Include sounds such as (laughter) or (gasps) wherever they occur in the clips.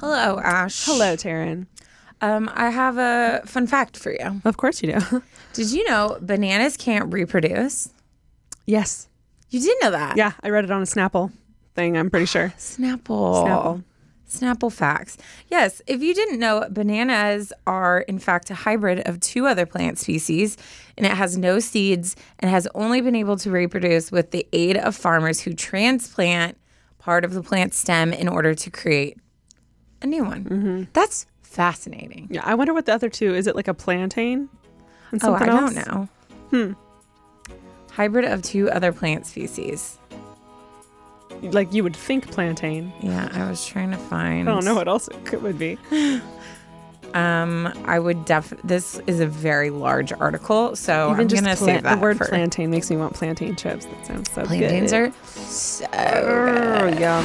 Hello, Ash. Hello, Taryne. Um, I have a fun fact for you. Of course you do. (laughs) Did you know bananas can't reproduce? yes. You did know that? Yeah, I read it on a Snapple thing, I'm pretty sure. (gasps) Snapple. Snapple. Snapple facts. Yes, if you didn't know, bananas are in fact a hybrid of two other plant species, and it has no seeds and has only been able to reproduce with the aid of farmers who transplant part of the plant stem in order to create a new one. That's fascinating. Yeah, I wonder what the other two is. It like a plantain? And Oh, I else? don't know. Hmm. Hybrid of two other plant species. Like you would think plantain. Yeah, I was trying to find. I don't know what else it could, would be. (laughs) Um, I would def. This is a very large article, so Even I'm just gonna save that the word for plantain makes me want plantain chips. That sounds so plantains good. Plantains are so Oh, yum.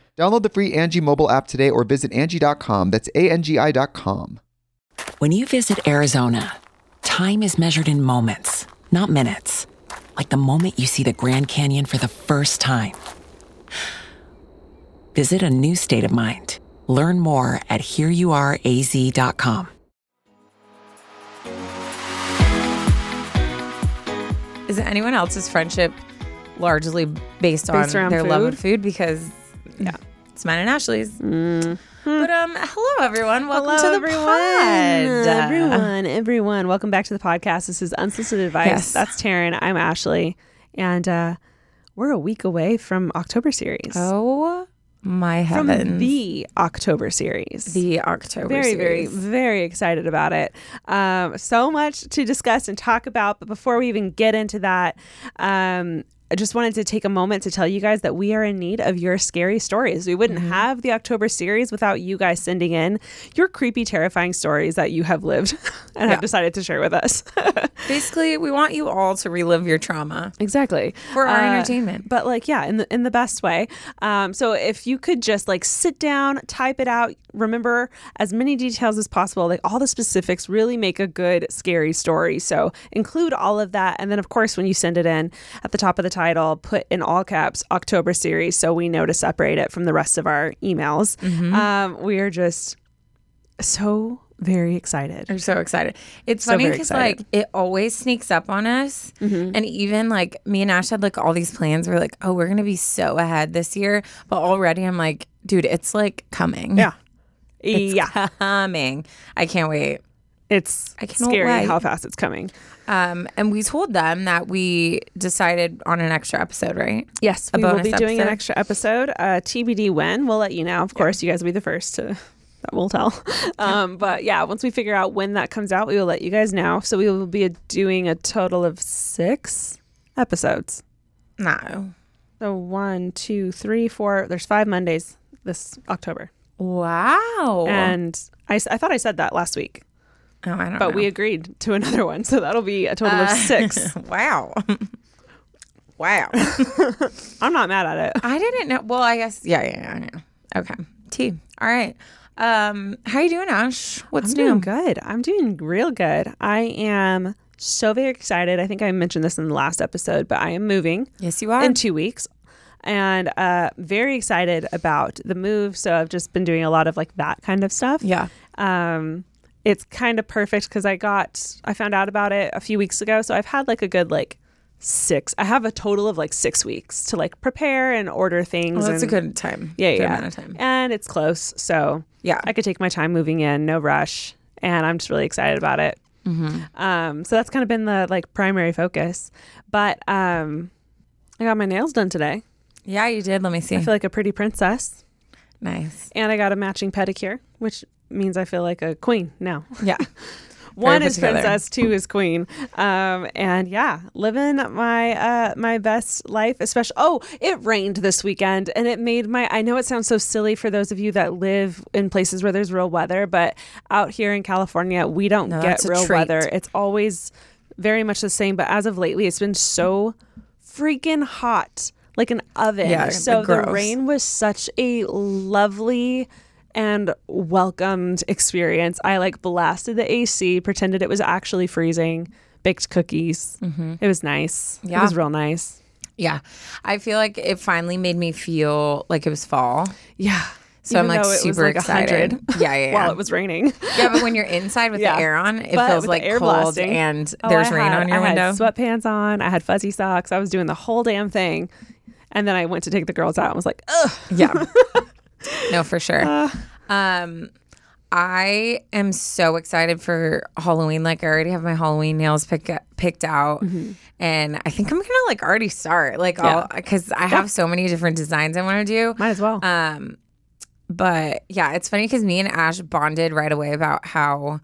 Download the free Angi mobile app today or visit Angi.com. That's A-N-G-I dot com. When you visit Arizona, time is measured in moments, not minutes. Like the moment you see the Grand Canyon for the first time. Visit a new state of mind. Learn more at hereyouareaz.com. Is it anyone else's friendship largely based on Based around their love of food? food? Because yeah, it's mine and Ashley's. But um, hello everyone. Welcome to the everyone. pod. Everyone, everyone. Welcome back to the podcast. This is Unsolicited Advice. Yes. That's Taryne. I'm Ashley. And uh, we're a week away from October series. Oh my from heavens! the October series. the October series. very, very, very excited about it. Um, so much to discuss and talk about. But before we even get into that, um, I just wanted to take a moment to tell you guys that we are in need of your scary stories. We wouldn't have the October series without you guys sending in your creepy, terrifying stories that you have lived (laughs) and have decided to share with us. (laughs) Basically, we want you all to relive your trauma exactly for our Uh, entertainment. but like yeah in the in the best way um so if you could just like sit down type it out remember as many details as possible like all the specifics really make a good scary story so include all of that and then of course when you send it in at the top of the title put in all caps october series so we know to separate it from the rest of our emails Mm-hmm. um we are just so very excited I'm so excited. It's So funny because like it always sneaks up on us, Mm-hmm. and even like me and Ash had like all these plans. We're like, oh, we're gonna be so ahead this year, but already I'm like, dude, it's like coming. yeah it's yeah coming. I can't wait. it's I scary wait. how fast it's coming Um, and we told them that we decided on an extra episode, right? Yes, A we will be doing an extra episode. Uh, TBD when we'll let you know. Of course, you guys will be the first to that we'll tell. (laughs) Um, but yeah, once we figure out when that comes out, we will let you guys know. So we will be doing a total of six episodes. No. So one, two, three, four. There's five Mondays this October, Wow. and I, I thought I said that last week, oh, I don't but know. we agreed to another one, so that'll be a total of Uh, six. (laughs) wow. (laughs) Wow. (laughs) I'm not mad at it. I didn't know. Well, I guess yeah, yeah, yeah. yeah. Okay. T. All right. Um, how you doing, Ash? What's I'm new? doing good. I'm doing real good. I am so very excited. I think I mentioned this in the last episode, but I am moving Yes, you are. in two weeks. And uh, very excited about the move. So I've just been doing a lot of like that kind of stuff. yeah. Um, it's kind of perfect because I got I found out about it a few weeks ago. So I've had like a good like six. I have a total of like six weeks to like prepare and order things. Well, that's a good time. yeah, good yeah. amount of time. And it's close, so Yeah. I could take my time moving in, no rush, and I'm just really excited about it. Mm-hmm. Um, so that's kind of been the like primary focus. But um, I got my nails done today. Yeah, you did. Let me see. I feel like a pretty princess, nice. and I got a matching pedicure, which means I feel like a queen now. Yeah. (laughs) One is princess, two is queen. Um, and yeah, living my uh, my best life. Especially, oh, it rained this weekend, and it made my. I know it sounds so silly for those of you that live in places where there's real weather, but out here in California, we don't No, get real weather. It's always very much the same. But as of lately, it's been so freaking hot, like an oven. Yeah, so like the rain was such a lovely and welcomed experience. I like blasted the AC, pretended it was actually freezing, baked cookies. It was nice. Yeah. It Mm-hmm. Was real nice. Yeah. I feel like it finally made me feel like it was fall. Yeah. So I'm like though it was, super like, excited. (laughs) Yeah, yeah, yeah. While it was raining. yeah, but when you're inside with Yeah. the air on, it But feels like cold blasting- and Oh, there's I rain had- on your I window. Had sweatpants on. I had fuzzy socks. I was doing the whole damn thing. And then I went to take the girls out and was like, ugh. Yeah. (laughs) no, for sure. Uh. um, I am so excited for Halloween. Like I already have my Halloween nails pick, picked out, Mm-hmm. and I think I'm gonna like already start. Like all because I have so many different designs I want to do. Might as well. Um, but yeah, it's funny because me and Ash bonded right away about how,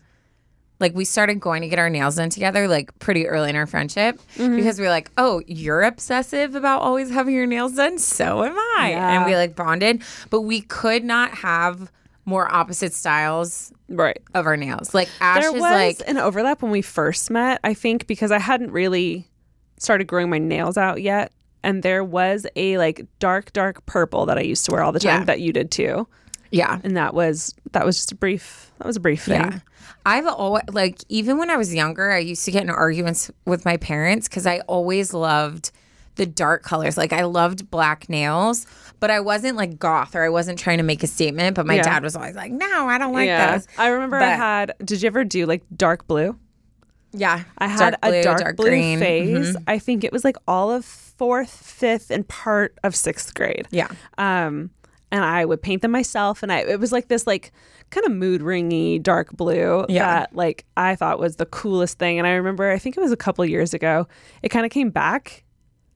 like, we started going to get our nails done together like pretty early in our friendship Mm-hmm. because we were like, oh, you're obsessive about always having your nails done, so am I, Yeah. and we like bonded, but we could not have more opposite styles right. of our nails. Like Ash there was like, an overlap when we first met, I think, because I hadn't really started growing my nails out yet. And there was a like dark, dark purple that I used to wear all the time Yeah. that you did too. yeah, And that was that was just a brief that was a brief thing. Yeah. I've always like even when I was younger, I used to get in arguments with my parents because I always loved the dark colors. Like I loved black nails, but I wasn't like goth or I wasn't trying to make a statement. But my Yeah. dad was always like, "No, I don't like yeah. those." I remember I had did you ever do like dark blue? Yeah, I had a dark, blue green. phase. Mhm. I think it was like all of fourth, fifth, and part of sixth grade. Yeah, um and i would paint them myself and i it was like this like kind of mood ringy dark blue Yeah. that like i thought was the coolest thing and i remember i think it was a couple years ago it kind of came back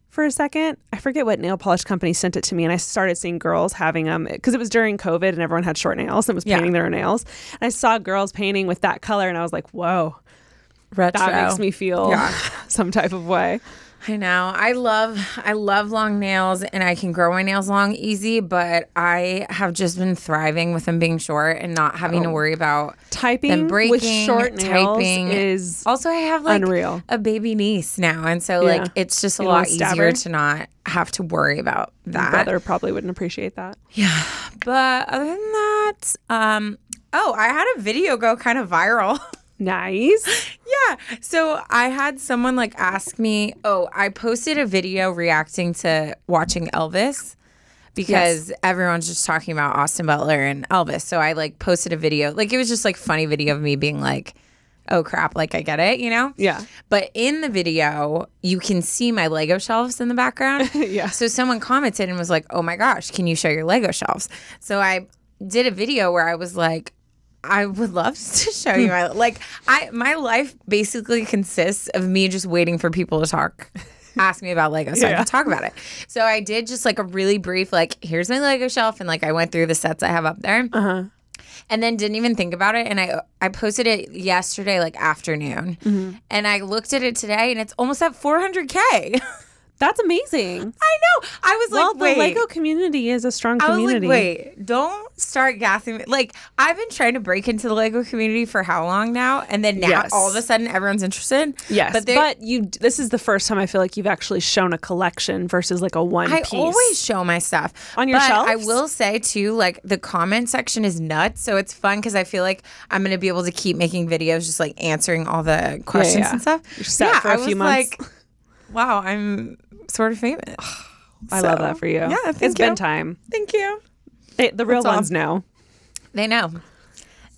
for a second i forget what nail polish company sent it to me and i started seeing girls having them because it was during covid and everyone had short nails and was Yeah. painting their own nails and i saw girls painting with that color and i was like whoa retro. that makes me feel Yeah. (laughs) some type of way I know. I love I love long nails and I can grow my nails long easy, but I have just been thriving with them being short and not having to worry about typing them breaking, with short nails typing. is Also, I have like Unreal. a baby niece now, and so Yeah. like it's just a You lot easier to not have to worry about that. brother probably wouldn't appreciate that Yeah. But other than that, um, oh, I had a video go kind of viral. (laughs) nice yeah, so I had someone like ask me. Oh, I posted a video reacting to watching Elvis. Because everyone's just talking about Austin Butler and Elvis. So I like posted a video. Like it was just like funny video of me being like, oh crap, like I get it, you know? Yeah. But in the video, you can see my Lego shelves in the background. (laughs) Yeah. So someone commented and was like, "Oh my gosh, can you show your Lego shelves?" So I did a video where I was like, "I would love (laughs) to show you my like I my life basically consists of me just waiting for people to talk." (laughs) Ask me about Lego so I can talk about it. So I did just like a really brief, like, here's my Lego shelf, and like I went through the sets I have up there Uh-huh. and then didn't even think about it and i i posted it yesterday like afternoon Mm-hmm. and i looked at it today and it's almost at 400k (laughs) That's amazing. I know. I was well, like, wait. the Lego community is a strong I was community. like, wait, don't start gassing me. Like, I've been trying to break into the Lego community for how long now? And then now Yes. all of a sudden everyone's interested. Yes, But, but, you. This is the first time I feel like you've actually shown a collection versus like a one piece. I piece. always show my stuff On your but I will say too, like the comment section is nuts, so it's fun because I feel like I'm gonna be able to keep making videos, just like answering all the questions yeah. and stuff. Yeah, for a I few was months. like, wow, I'm sort of famous. (sighs) I love that for you. yeah, thank it's thank been time. Thank you. They, the real That's all. ones know. They know.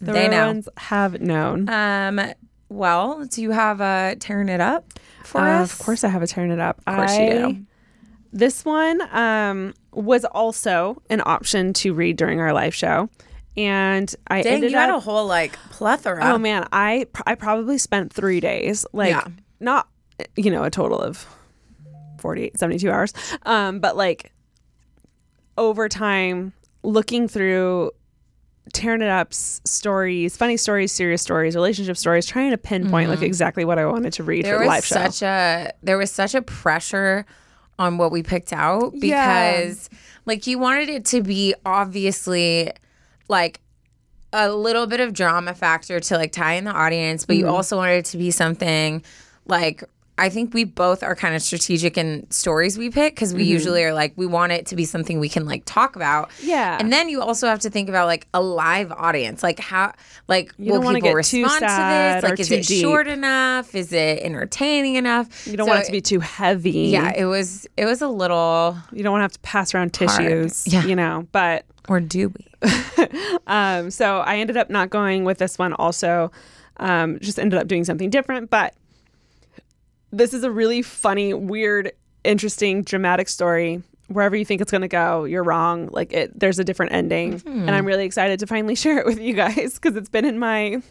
The they real know. ones have known. Um. Well, do you have a tearing it up for Uh, us? of course, I have a turn it up. Of course you do. This one um, was also an option to read during our live show, and I Dang, ended you up. had a whole like plethora. oh man, I pr- I probably spent three days, like Yeah. not you know a total of 48, 72 hours, um, but like over time looking through tearing it up's stories, funny stories, serious stories, relationship stories, trying to pinpoint like exactly what I wanted to read Mm-hmm. there for the was live show. such a there was such a pressure on what we picked out Yeah. because like you wanted it to be obviously like a little bit of drama factor to like tie in the audience but you Mm-hmm. also wanted it to be something like I think we both are kind of strategic in stories we pick because we Mm-hmm. usually are like we want it to be something we can like talk about. Yeah. and then you also have to think about like a live audience, like how like You will people respond to this? Like, is it deep. short enough? Is it entertaining enough? you don't So want it to be too heavy. Yeah, it was. It was a little. You don't want to have to pass around tissues. Yeah. You know, but Or do we? (laughs) um, so I ended up not going with this one also. Um, just ended up doing something different. But this is a really funny, weird, interesting, dramatic story. Wherever you think it's going to go, you're wrong. Like it, there's a different ending, and I'm really excited to finally (laughs) share it with you guys because it's been in my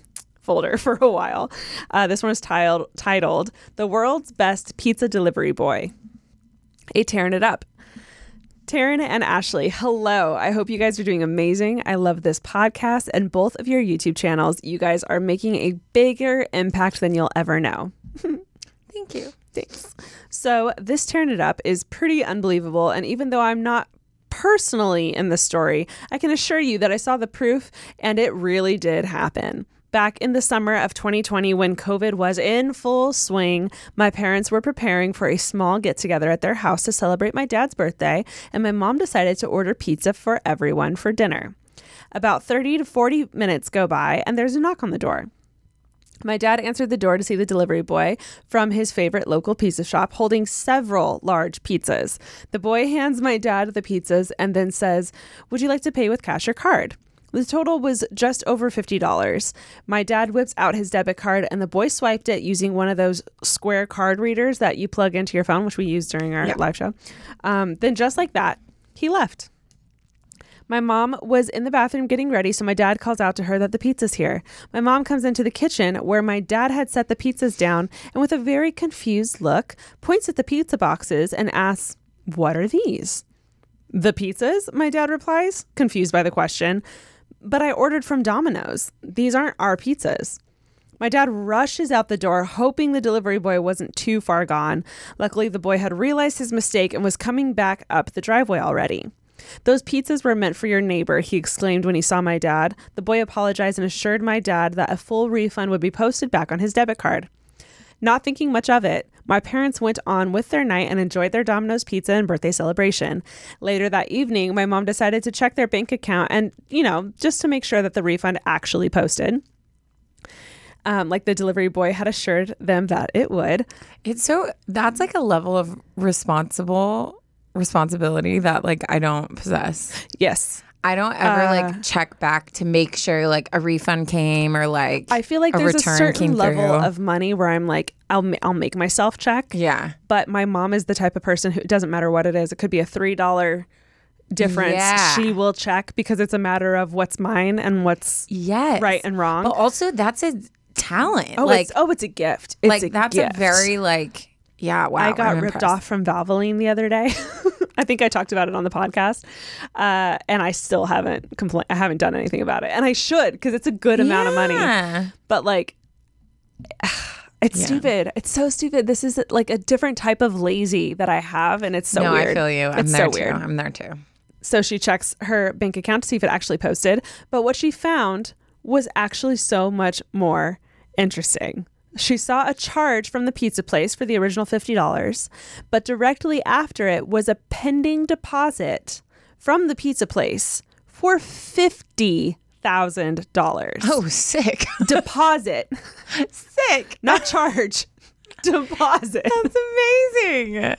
folder for a while. Uh, this one is tiled, titled "The World's Best Pizza Delivery Boy." A tearing it up. Taryne and Ashley, hello. I hope you guys are doing amazing. I love this podcast and both of your YouTube channels. You guys are making a bigger impact than you'll ever know. (laughs) Thank you. Thanks. So, this Turn It Up is pretty unbelievable. And even though I'm not personally in the story, I can assure you that I saw the proof and it really did happen. Back in the summer of 2020, when COVID was in full swing, my parents were preparing for a small get together at their house to celebrate my dad's birthday, and my mom decided to order pizza for everyone for dinner. About 30 to 40 minutes go by, and there's a knock on the door. My dad answered the door to see the delivery boy from his favorite local pizza shop holding several large pizzas. The boy hands my dad the pizzas and then says, Would you like to pay with cash or card? The total was just over $50. My dad whips out his debit card and the boy swiped it using one of those square card readers that you plug into your phone, which we used during our live show. Um, then, just like that, he left. My mom was in the bathroom getting ready, so my dad calls out to her that the pizza's here. My mom comes into the kitchen where my dad had set the pizzas down and, with a very confused look, points at the pizza boxes and asks, What are these? The pizzas? My dad replies, confused by the question. But I ordered from Domino's. These aren't our pizzas. My dad rushes out the door, hoping the delivery boy wasn't too far gone. Luckily, the boy had realized his mistake and was coming back up the driveway already. Those pizzas were meant for your neighbor, he exclaimed when he saw my dad. The boy apologized and assured my dad that a full refund would be posted back on his debit card. Not thinking much of it, my parents went on with their night and enjoyed their Domino's pizza and birthday celebration. Later that evening, my mom decided to check their bank account and, you know, just to make sure that the refund actually posted. Um, like the delivery boy had assured them that it would. It's so that's like a level of responsible responsibility that like I don't possess. Yes. I don't ever Uh, like check back to make sure like a refund came or like I feel like there's a certain level through. of money where I'm like, I'll, I'll make myself check. yeah. but my mom is the type of person who it doesn't matter what it is. It could be a three dollar difference. Yeah. She will check because it's a matter of what's mine and what's Yes. right and wrong. But also that's a talent. oh, like it's, oh, it's a gift. It's like a that's gift. a very like yeah, wow. I got I'm ripped impressed. off from Valvoline the other day. (laughs) I think I talked about it on the podcast, uh, and I still haven't complained. I haven't done anything about it, and I should because it's a good amount of money. But like, (sighs) It's Yeah. stupid. It's so stupid. This is like a different type of lazy that I have, and it's so no, weird. I feel you. I'm it's there so too. weird. I'm there too. So she checks her bank account to see if it actually posted. But what she found was actually so much more interesting. She saw a charge from the pizza place for the original $50, but directly after it was a pending deposit from the pizza place for $50,000. Oh, sick. (laughs) Deposit, sick. not charge. (laughs) Deposit. That's amazing.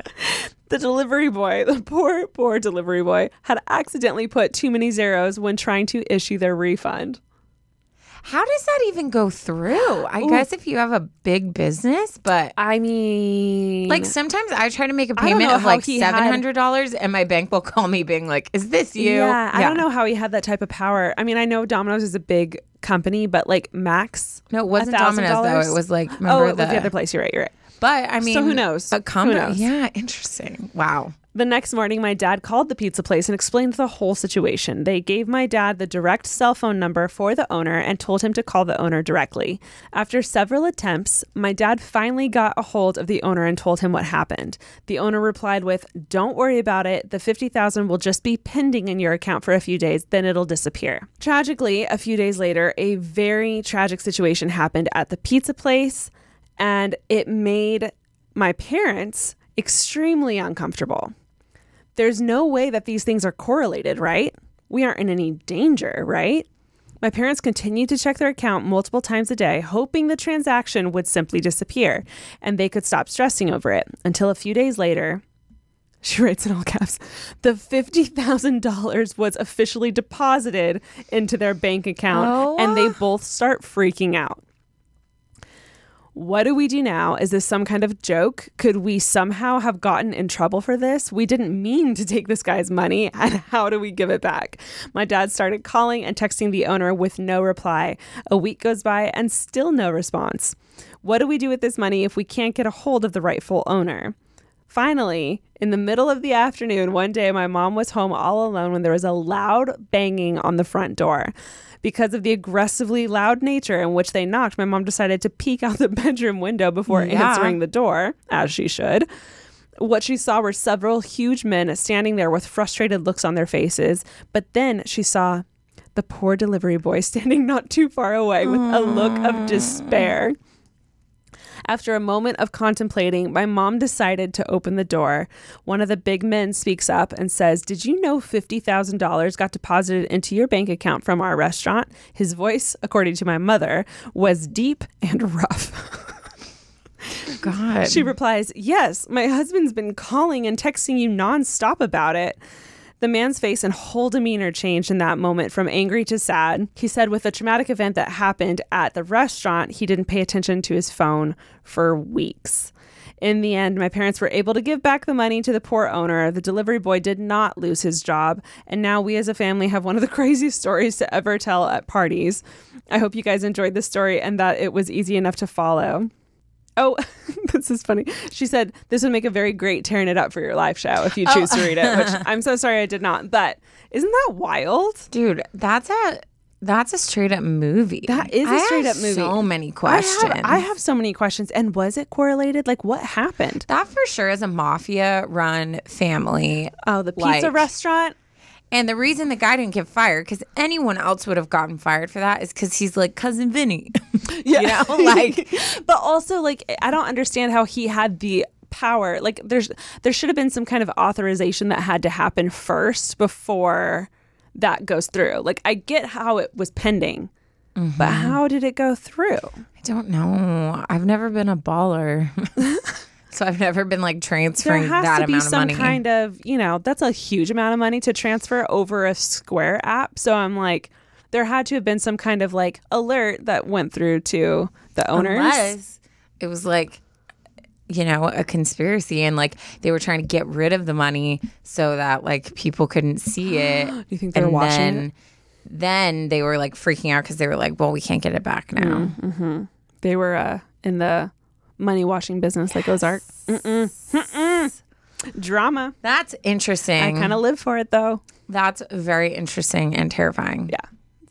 The delivery boy, the poor, poor delivery boy, had accidentally put too many zeros when trying to issue their refund. How does that even go through? I guess if you have a big business, but I mean, like sometimes I try to make a payment of like seven hundred dollars, and my bank will call me being like, "Is this you?" Yeah, I don't know how he had that type of power. I mean, I know Domino's is a big company, but like Max. No, it wasn't $1,000? Domino's though. It was like Oh, remember it was the other place. You're right. You're right. But I mean, so who knows? A Who knows? Yeah, interesting. Wow. The next morning, my dad called the pizza place and explained the whole situation. They gave my dad the direct cell phone number for the owner and told him to call the owner directly. After several attempts, my dad finally got a hold of the owner and told him what happened. The owner replied with, "Don't worry about it. The 50,000 will just be pending in your account for a few days, then it'll disappear." Tragically, a few days later, a very tragic situation happened at the pizza place and it made my parents extremely uncomfortable there's no way that these things are correlated, right? We aren't in any danger, right? My parents continued to check their account multiple times a day, hoping the transaction would simply disappear and they could stop stressing over it until a few days later. (laughs) She writes in all caps, the $50,000 was officially deposited into their bank account Oh. and they oh. both start freaking out. What do we do now? Is this some kind of joke? Could we somehow have gotten in trouble for this? We didn't mean to take this guy's money, (laughs) and how do we give it back? My dad started calling and texting the owner with no reply. A week goes by and still no response. What do we do with this money if we can't get a hold of the rightful owner? Finally, in the middle of the afternoon, one day my mom was home all alone when there was a loud banging on the front door. Because of the aggressively loud nature in which they knocked, my mom decided to peek out the (laughs) bedroom window before Yeah. answering the door, as she should. What she saw were several huge men standing there with frustrated looks on their faces. But then she saw the poor delivery boy (laughs) standing not too far away with a look of mm. despair. After a moment of contemplating, my mom decided to open the door. One of the big men speaks up and says, Did you know $50,000 got deposited into your bank account from our restaurant? His voice, according to my mother, was deep and (laughs) rough. God. She replies, Yes, my husband's been calling and texting you nonstop about it. The man's face and whole demeanor changed in that moment from angry to sad. He said, with the traumatic event that happened at the restaurant, he didn't pay attention to his phone for weeks. In the end, my parents were able to give back the money to the poor owner. The delivery boy did not lose his job. And now we as a family have one of the (laughs) craziest stories to ever tell at parties. I hope you guys enjoyed this story and that it was easy enough to follow. Oh, (laughs) this is funny. She said this would make a very great tearing it up for your live show if you oh. choose to read it, which (laughs) I'm so sorry I did not. But isn't that wild? Dude, that's a that's a straight up movie. That is a I straight up movie. So many I questions. have, I have so many questions. And was it correlated? Like what happened? that for sure is a mafia run family. Oh, the pizza Like- restaurant. And the reason the guy didn't get fired, because anyone else would have gotten fired for that, is because he's like cousin Vinny. (laughs) you know, like (laughs) but also like I don't understand how he had the power. Like there's there should have been some kind of authorization that had to happen first before that goes through. Like I get how it was pending, but mm-hmm. how did it go through? I don't know. I've never been a baller. (laughs) so I've never been like transferring There has that to be amount of some money. kind of, you know, that's a huge amount of money to transfer over a Square app. So I'm like, there had to have been some kind of like alert that went through to the owners. Unless it was like, you know, a conspiracy and like they were trying to get rid of the money so that like people couldn't see (gasps) it. You think they were and watching then, then they were like freaking out because they were like, well, we can't get it back now. They were uh, in the money washing business like Ozark. Mm-mm. Mm-mm. Drama. That's interesting. I kind of live for it though. That's very interesting and terrifying. Yeah.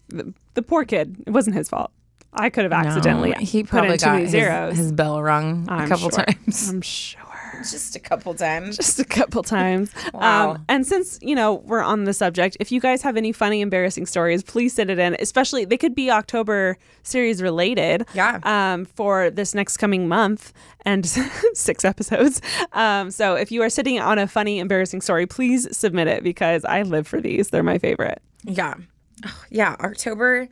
The, the poor kid. It wasn't his fault. I could have accidentally No, he put probably got his, his bell rung a I'm couple sure. times. I'm sure. (laughs) Just a couple times. Just a couple times. (laughs) Wow. Um, and since, you know, we're on the subject, if you guys have any funny, embarrassing stories, please send it in. Especially, they could be October series related. Yeah. Um, for this next coming month and (laughs) six episodes. Um, so if you are sitting on a funny, embarrassing story, please submit it because I live for these. They're my favorite. Yeah. (sighs) Yeah. October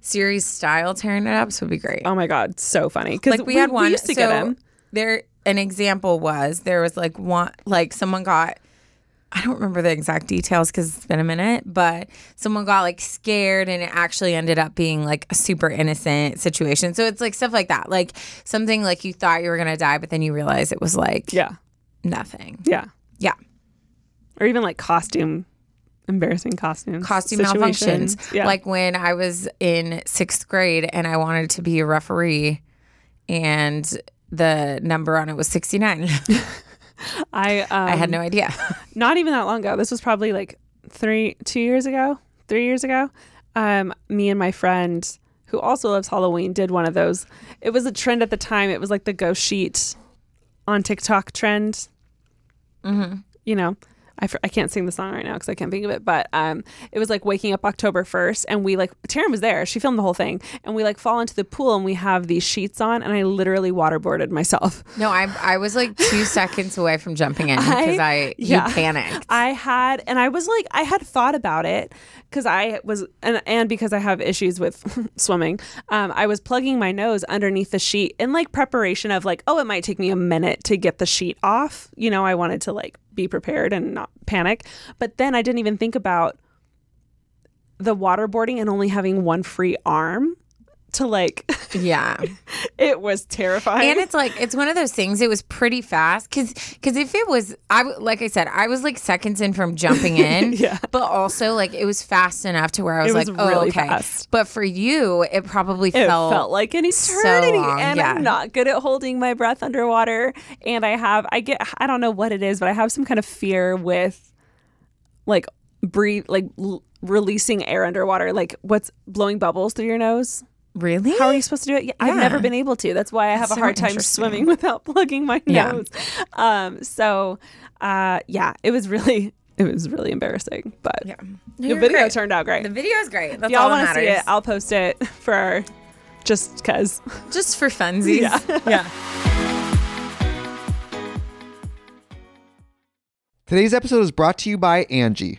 series style tearing it up would be great. Oh my God. So funny. Because like we, had one. used to so get them. there, an example was there was like one, like someone got. I don't remember the exact details because it's been a minute, but someone got like scared and it actually ended up being like a super innocent situation. So it's like stuff like that. Like something like you thought you were going to die, but then you realize it was like Yeah. nothing. Yeah. Yeah. Or even like costume, embarrassing costumes. costume situations. malfunctions. Yeah. Like when I was in sixth grade and I wanted to be a referee, and the number on it was 69. (laughs) I, um, I had no idea. (laughs) not even that long ago. This was probably like three, two years ago, three years ago. Um, me and my friend who also loves Halloween did one of those. It was a trend at the time. It was like the ghost sheet on TikTok trend. Mm-hmm. You know, I, I can't sing the song right now because I can't think of it, but um, it was like waking up October 1st and we like, Taryne was there. She filmed the whole thing and we like fall into the pool and we have these sheets on and I literally waterboarded myself. (laughs) No, I I was like two (laughs) seconds away from jumping in because I, yeah. you panicked. I had, and I was like, I had thought about it because I was, and, and because I have issues with (laughs) swimming, um, I was plugging my nose underneath the sheet in like preparation of like, oh, it might take me a minute to get the sheet off. You know, I wanted to like be prepared and not panic. But then I didn't even think about the waterboarding and only having one free arm to like, Yeah. (laughs) it was terrifying. and it's like it's one of those things it was pretty fast because because if it was i like i said i was like seconds in from jumping (laughs) in Yeah. but also like it was fast enough to where i was, was like oh okay fast. but for you it probably it felt, felt like an eternity long, and yeah. i'm not good at holding my breath underwater and i have i get i don't know what it is but i have some kind of fear with like breathe like l- releasing air underwater like what's blowing bubbles through your nose really how are you supposed to do it? Yeah, I've never been able to. That's why I have That's a hard time swimming (laughs) without plugging my Yeah. nose. Um, so, uh, yeah, it was really, it was really embarrassing. But yeah the video great. turned out great. the video is great that's if y'all all that want to see it, I'll post it for our, just because. just for funsies Yeah. (laughs) yeah Today's episode is brought to you by Angi.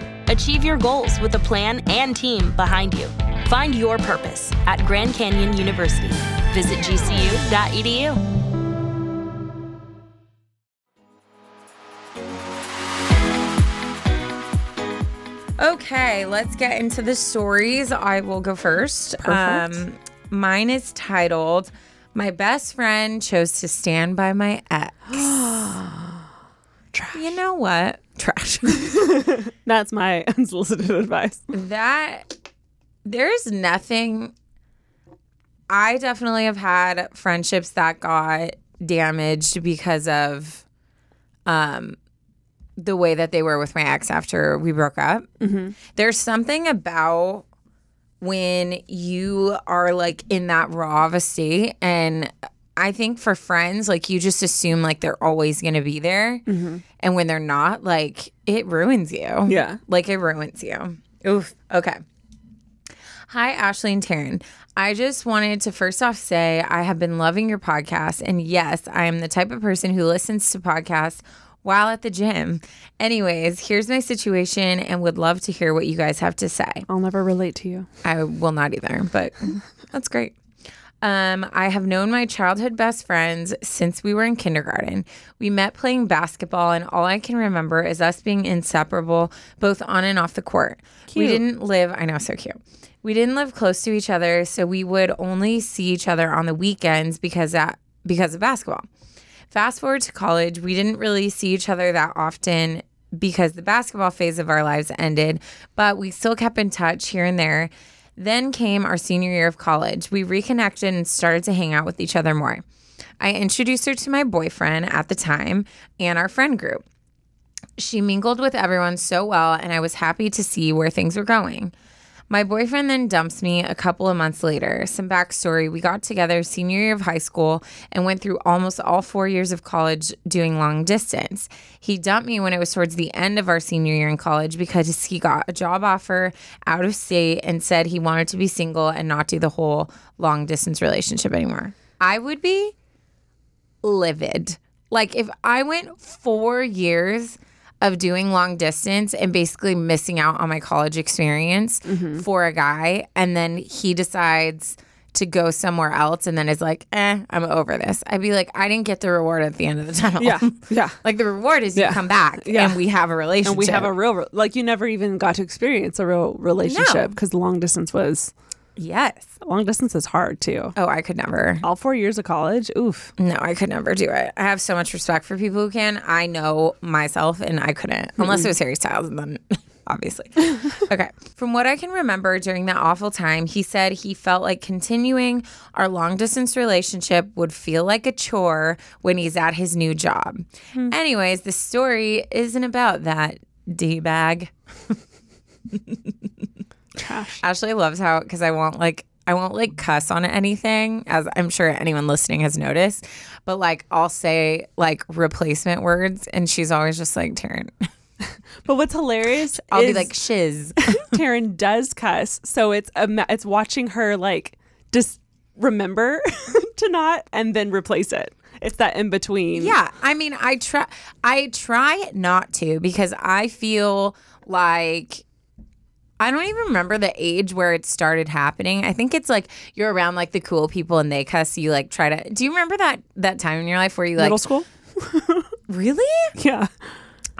Achieve your goals with a plan and team behind you. Find your purpose at Grand Canyon University. Visit gcu.edu. Okay, let's get into the stories. I will go first. Um, mine is titled My Best Friend Chose to Stand by My Ex. (gasps) Trash. You know what? Trash. (laughs) That's my (laughs) unsolicited advice. that there's nothing I definitely have had friendships that got damaged because of um the way that they were with my ex after we broke up. There's something about when you are like in that raw of a state and I think for friends like you just assume like they're always going to be there mm-hmm. and when they're not like it ruins you. Yeah. Like it ruins you. Oof. Okay. Hi, Ashley and Taryne. I just wanted to first off say I have been loving your podcast. And yes, I am the type of person who listens to podcasts while at the gym. Anyways, here's my situation and would love to hear what you guys have to say. I'll never relate to you. I will not either, but (laughs) that's great. Um, I have known my childhood best friends since we were in kindergarten. We met playing basketball, and all I can remember is us being inseparable, both on and off the court. We didn't live, I know, so cute. We didn't live close to each other, so we would only see each other on the weekends because that because of basketball. Fast forward to college, we didn't really see each other that often because the basketball phase of our lives ended, but we still kept in touch here and there. Then came our senior year of college. We reconnected and started to hang out with each other more. I introduced her to my boyfriend at the time and our friend group. She mingled with everyone so well, and I was happy to see where things were going. My boyfriend then dumps me a couple of months later. Some backstory we got together senior year of high school and went through almost all four years of college doing long distance. He dumped me when it was towards the end of our senior year in college because he got a job offer out of state and said he wanted to be single and not do the whole long distance relationship anymore. I would be livid. Like if I went four years of doing long distance and basically missing out on my college experience for a guy, and then he decides to go somewhere else and then is like, eh, I'm over this. I'd be like, I didn't get the reward at the end of the (laughs) tunnel. Yeah, yeah. (laughs) like the reward is you Yeah. come back Yeah. and we have a relationship. And we have a real, like, you never even got to experience a real relationship No. because long distance was, yes. long distance is hard too. Oh, I could never. All four years of college, oof. No, I could never do it. I have so much respect for people who can. I know myself and I couldn't, unless it was Harry Styles, and then (laughs) obviously. (laughs) okay. From what I can remember during that awful time, he said he felt like continuing our long distance relationship would feel like a chore when he's at his new job. Hmm. Anyways, the story isn't about that, D bag. (laughs) Trash. Ashley loves how because I won't like I won't like cuss on anything, as I'm sure anyone listening has noticed. But like I'll say like replacement words, and she's always just like Taryne. (laughs) But what's hilarious (laughs) I'll be like shiz. (laughs) Taryne does cuss, so it's a, it's watching her like just remember to not and then replace it. It's that in between. yeah, I mean I try I try not to because I feel like. I don't even remember the age where it started happening. I think it's like you're around like the cool people and they cuss. You like try to. Do you remember that that time in your life where you like middle school. (laughs) (laughs) really? Yeah.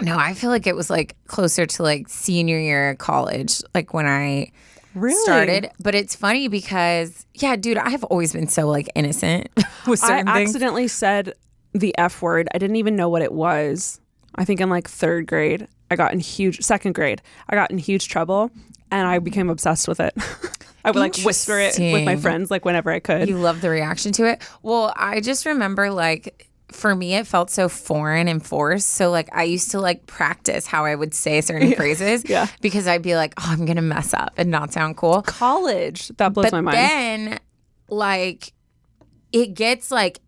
No, I feel like it was like closer to like senior year of college, like when I Really started. But it's funny because, yeah, dude, I have always been so like innocent (laughs) with I things. accidentally said the F word. I didn't even know what it was. I think in like third grade, I got in huge second grade. I got in huge trouble, and I became obsessed with it. (laughs) I would like whisper it with my friends, like whenever I could. You love the reaction to it. Well, I just remember like for me it felt so foreign and forced. So like I used to like practice how I would say certain (laughs) phrases. Yeah. Because I'd be like, oh, I'm gonna mess up and not sound cool. College that blows but my mind. then like it gets like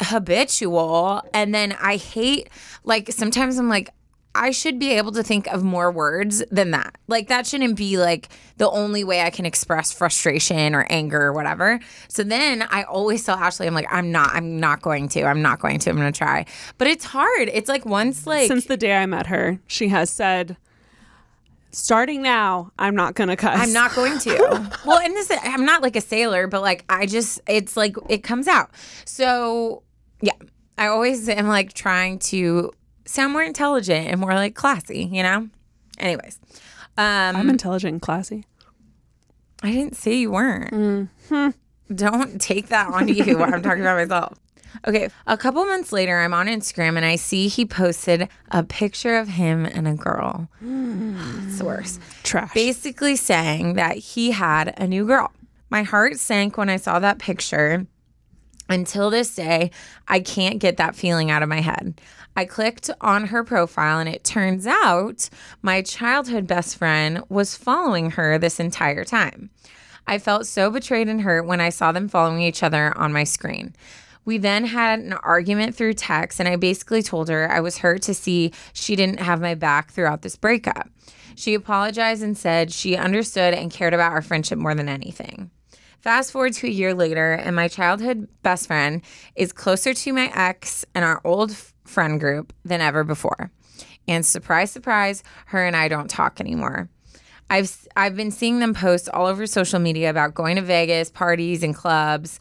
habitual and then i hate like sometimes i'm like i should be able to think of more words than that like that shouldn't be like the only way i can express frustration or anger or whatever so then i always tell ashley i'm like i'm not i'm not going to i'm not going to i'm going to try but it's hard it's like once like Since the day I met her, she has said, "Starting now, I'm not gonna cuss." I'm not going to. (laughs) well, and this, I'm not like a sailor, but like I just, it's like it comes out. So yeah, I always am like trying to sound more intelligent and more like classy, you know. Anyways, Um, I'm intelligent and classy. I didn't say you weren't. Mm-hmm. Don't take that onto you. (laughs) I'm talking about myself. Okay, a couple months later, I'm on Instagram and I see he posted a picture of him and a girl. It's the worst. Trash. Basically saying that he had a new girl. My heart sank when I saw that picture. Until this day, I can't get that feeling out of my head. I clicked on her profile, and it turns out my childhood best friend was following her this entire time. I felt so betrayed and hurt when I saw them following each other on my screen. We then had an argument through text, and I basically told her I was hurt to see she didn't have my back throughout this breakup. She apologized and said she understood and cared about our friendship more than anything. Fast forward to a year later, and my childhood best friend is closer to my ex and our old friend group than ever before. And surprise, surprise, her and I don't talk anymore. I've I've been seeing them post all over social media about going to Vegas, parties, and clubs.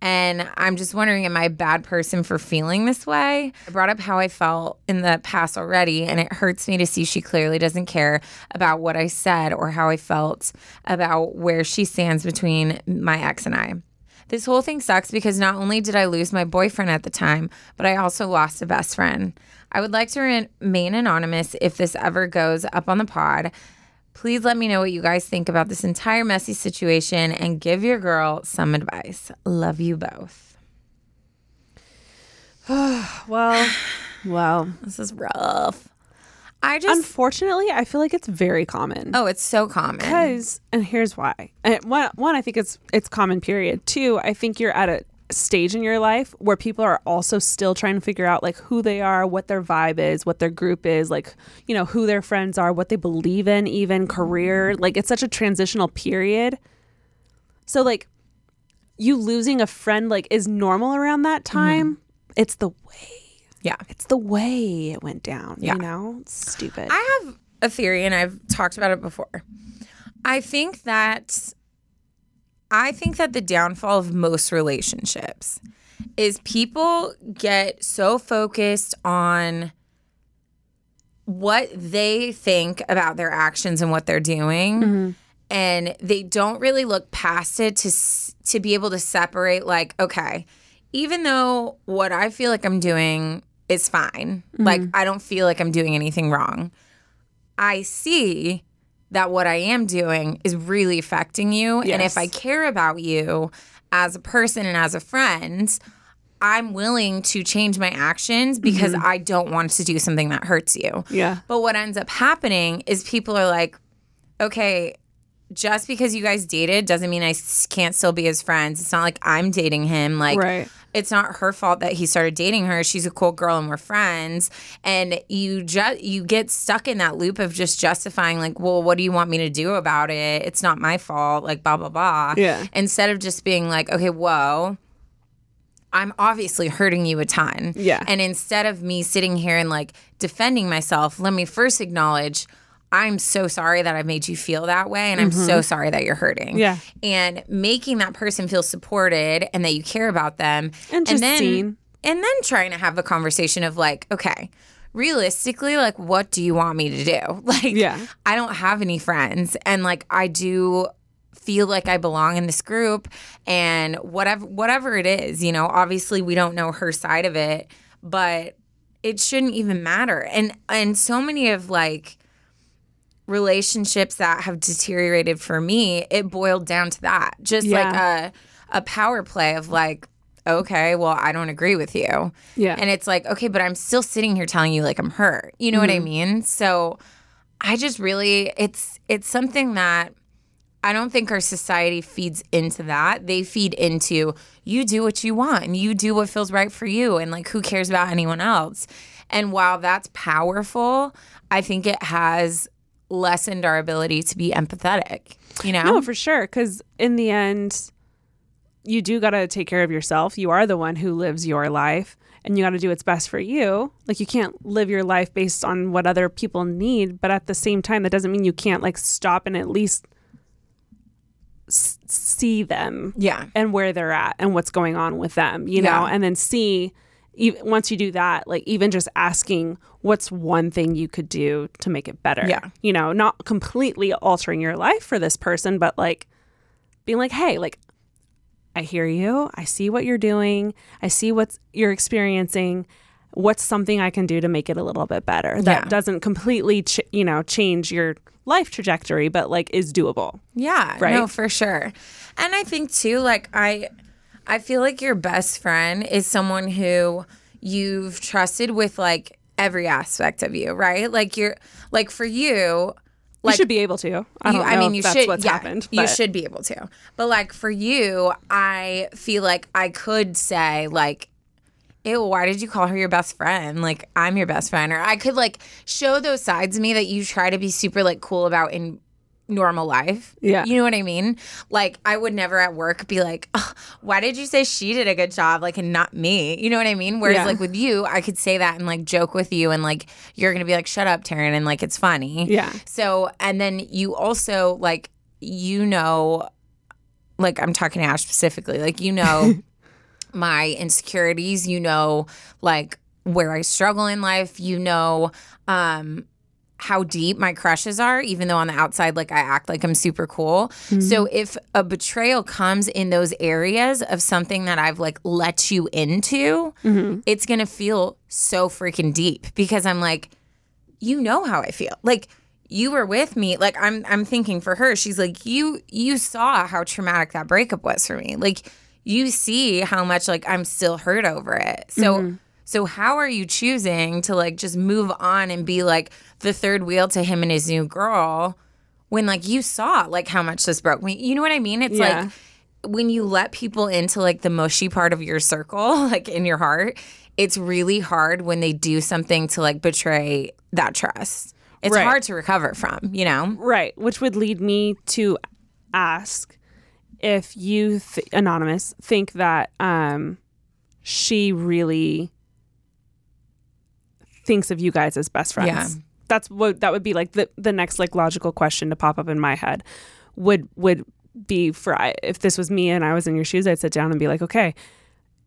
And I'm just wondering, am I a bad person for feeling this way? I brought up how I felt in the past already, and it hurts me to see she clearly doesn't care about what I said or how I felt about where she stands between my ex and I. This whole thing sucks because not only did I lose my boyfriend at the time, but I also lost a best friend. I would like to remain anonymous if this ever goes up on the pod. Please let me know what you guys think about this entire messy situation and give your girl some advice. Love you both. (sighs) well, well. (sighs) This is rough. I just Unfortunately, I feel like it's very common. oh, it's so common. because and here's why. And one, one, I think it's it's common. Period. Two, I think you're at a stage in your life where people are also still trying to figure out like who they are, what their vibe is, what their group is, like you know who their friends are, what they believe in, even career. Mm-hmm. Like it's such a transitional period. So like you losing a friend like is normal around that mm-hmm. time. It's the way. Yeah. It's the way it went down. Yeah. You know, it's stupid. I have a theory and I've talked about it before. I think that I think that the downfall of most relationships is people get so focused on what they think about their actions and what they're doing mm-hmm. and they don't really look past it to to be able to separate like okay even though what I feel like I'm doing is fine mm-hmm. like I don't feel like I'm doing anything wrong I see that what I am doing is really affecting you. And if I care about you as a person and as a friend, I'm willing to change my actions mm-hmm. because I don't want to do something that hurts you. yeah. But what ends up happening is people are like, okay, just because you guys dated doesn't mean I can't still be his friends. It's not like I'm dating him. Like, Right. It's not her fault that he started dating her. She's a cool girl and we're friends. And you just you get stuck in that loop of just justifying like, well, what do you want me to do about it? It's not my fault. Like blah blah blah. Yeah. Instead of just being like, okay, whoa. I'm obviously hurting you a ton. Yeah. And instead of me sitting here and like defending myself, let me first acknowledge I'm so sorry that I made you feel that way. And I'm so sorry that you're hurting. Mm-hmm. Yeah. And making that person feel supported and that you care about them. And just then, seen. And then trying to have a conversation of like, okay, realistically, like, what do you want me to do? (laughs) Like, Yeah. I don't have any friends. And like, I do feel like I belong in this group and whatever whatever it is, you know, obviously we don't know her side of it, but it shouldn't even matter. And and so many of like relationships that have deteriorated for me, it boiled down to that. Just like a a power play of like okay, well, I don't agree with you. Yeah. And it's like, okay, but I'm still sitting here telling you like I'm hurt. You know what I mm-hmm. mean? So I just really it's it's something that I don't think our society feeds into that. They feed into you do what you want and you do what feels right for you and like who cares about anyone else. And while that's powerful, I think it has lessened our ability to be empathetic. You know? No, for sure. Because in the end, you do got to take care of yourself. You are the one who lives your life, and you got to do what's best for you. Like you can't live your life based on what other people need, but at the same time, that doesn't mean you can't like stop and at least s- see them yeah. and where they're at and what's going on with them, you know, and then see, even once you do that, like even just asking what's one thing you could do to make it better. Yeah. You know, not completely altering your life for this person, but like being like, hey, like I hear you. I see what you're doing. I see what's you're experiencing. What's something I can do to make it a little bit better that Yeah. doesn't completely, ch- you know, change your life trajectory, but like is doable. Yeah, Right? no, for sure. And I think too, like I, I feel like your best friend is someone who you've trusted with like every aspect of you, right? Like you're, like for you, you should be able to. I you- know mean, you that's should. what's yeah, happened. You should be able to. But like for you, I feel like I could say like, "Ew, why did you call her your best friend? Like I'm your best friend." Or I could like show those sides of me that you try to be super like cool about in normal life. Yeah. You know what I mean? Like I would never at work be like, "Ugh, (laughs) "Why did you say she did a good job like and not me?" You know what I mean? Whereas Yeah. like with you, I could say that and like joke with you and like you're going to be like, "Shut up, Taryne," and like it's funny. Yeah. So, and then you also like, you know, like I'm talking to Ash specifically, like, you know, (laughs) my insecurities, you know, like where I struggle in life, you know, um, how deep my crushes are, even though on the outside, like I act like I'm super cool. So mm-hmm. if a betrayal comes in those areas of something that I've like let you into, mm-hmm. it's gonna feel so freaking deep because I'm like, you know how I feel. Like you were with me. Like I'm I'm thinking for her, she's like, you you saw how traumatic that breakup was for me. Like you see how much like I'm still hurt over it. So mm-hmm. So how are you choosing to like just move on and be like the third wheel to him and his new girl when like you saw like how much this broke me? You know what I mean? It's Yeah. like when you let people into like the mushy part of your circle, (laughs) like in your heart, it's really hard when they do something to like betray that trust. It's Right. hard to recover from, you know? Right, which would lead me to ask if you, th- anonymous, think that um, she really thinks of you guys as best friends. Yeah. That's what that would be like the the next like logical question to pop up in my head would would be for I- if this was me and I was in your shoes, I'd sit down and be like, okay,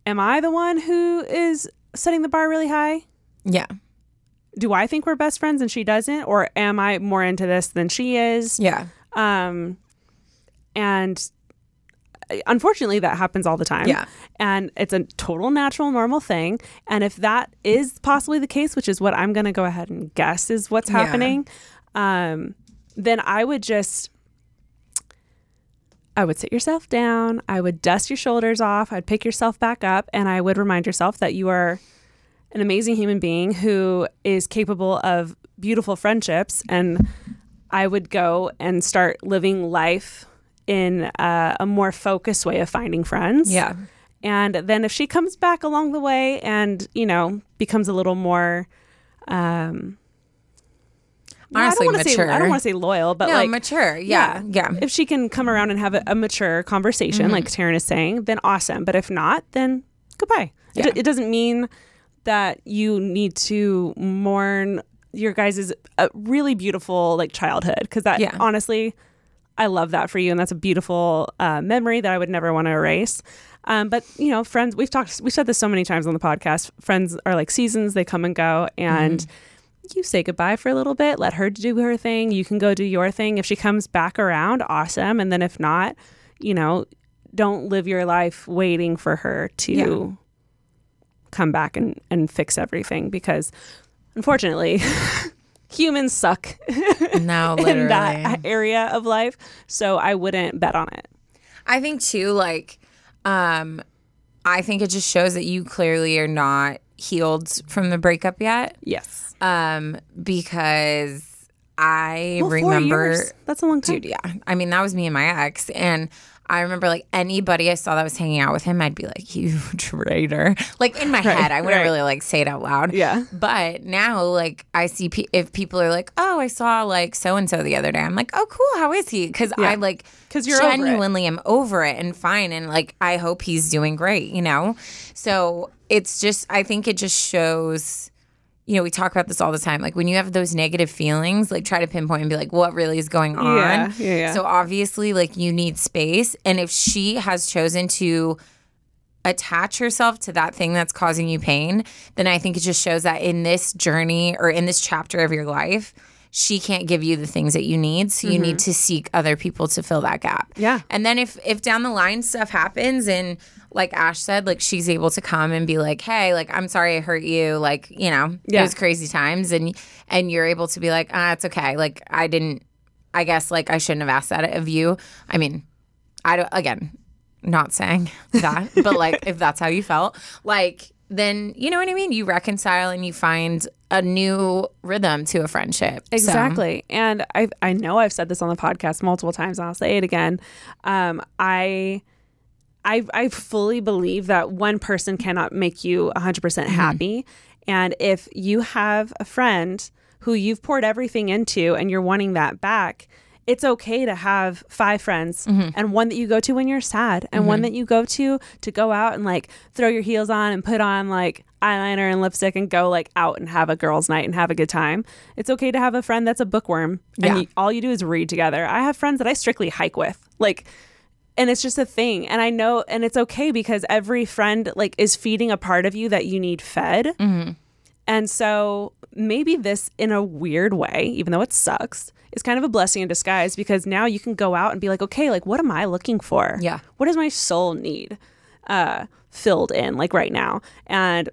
am I the one who is setting the bar really high? Yeah. Do I think we're best friends and she doesn't, or am I more into this than she is? Yeah. Um, and unfortunately, that happens all the time. Yeah. And it's a total natural, normal thing. And if that is possibly the case, which is what I'm going to go ahead and guess is what's Yeah. happening, um, then I would just. I would sit yourself down. I would dust your shoulders off. I'd pick yourself back up, and I would remind yourself that you are an amazing human being who is capable of beautiful friendships. And I would go and start living life in a, a more focused way of finding friends. Yeah. And then if she comes back along the way and, you know, becomes a little more, um, Honestly, I don't wanna Say, I mature. don't want to say loyal, but no, like mature. Yeah. Yeah. if she can come around and have a, a mature conversation, Mm-hmm. like Taryne is saying, then awesome. But if not, then goodbye. It, Yeah. it doesn't mean that you need to mourn your guys' a really beautiful like childhood because that Yeah. honestly, I love that for you, and that's a beautiful uh, memory that I would never want to erase. Um, but you know, friends, we've talked, we've said this so many times on the podcast. Friends are like seasons; they come and go, and Mm-hmm. you say goodbye for a little bit, let her do her thing. You can go do your thing. If she comes back around, awesome. And then if not, you know, don't live your life waiting for her to Yeah. come back and, and fix everything because unfortunately, (laughs) humans suck (laughs) No, in that area of life. So I wouldn't bet on it. I think too, like, um, I think it just shows that you clearly are not healed from the breakup yet. Yes. Um, because I Well, remember. That's a long time. dude, yeah. I mean, that was me and my ex. And I remember like anybody I saw that was hanging out with him, I'd be like, you traitor. Like in my head, I wouldn't right. really like say it out loud. Yeah. But now, like, I see pe- if people are like, oh, I saw like so and so the other day, I'm like, oh, cool. How is he? Because I like, cause you're over genuinely am over it and fine. And like, I hope he's doing great, you know? So it's just, I think it just shows you know, we talk about this all the time. Like when you have those negative feelings, like try to pinpoint and be like, what really is going on? Yeah, yeah, yeah. So obviously, like you need space. And if she has chosen to attach herself to that thing that's causing you pain, then I think it just shows that in this journey or in this chapter of your life, she can't give you the things that you need. So you need mm-hmm. to seek other people to fill that gap. Yeah. And then if if down the line stuff happens and like Ash said, like she's able to come and be like, "Hey, like I'm sorry I hurt you. Like, you know, Yeah. it was crazy times." And and you're able to be like, "Ah, it's okay. Like I didn't I guess like I shouldn't have asked that of you." I mean, I don't again, not saying (laughs) that, but like if that's how you felt, like then you know what I mean? You reconcile and you find a new rhythm to a friendship. So- Exactly. And I I know I've said this on the podcast multiple times and I'll say it again. Um, I I I fully believe that one person cannot make you 100% mm-hmm. happy. And if you have a friend who you've poured everything into and you're wanting that back, it's okay to have five friends mm-hmm. and one that you go to when you're sad and one mm-hmm. that you go to to go out and like throw your heels on and put on like eyeliner and lipstick and go like out and have a girls night and have a good time. It's okay to have a friend that's a bookworm and Yeah. you, all you do is read together. I have friends that I strictly hike with. Like and it's just a thing. And i know and it's okay because every friend like is feeding a part of you that you need fed. And so maybe this in a weird way even though it sucks is kind of a blessing in disguise because now you can go out and be like okay like what am i looking for? Yeah. what does my soul need uh filled in like right now? And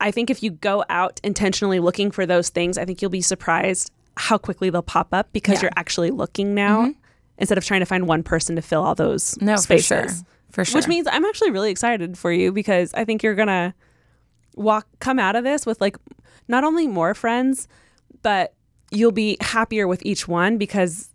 i think if you go out intentionally looking for those things i think you'll be surprised how quickly they'll pop up because Yeah. you're actually looking now instead of trying to find one person to fill all those No, spaces. for sure. For sure. Which means I'm actually really excited for you because I think you're gonna walk come out of this with like not only more friends, but you'll be happier with each one because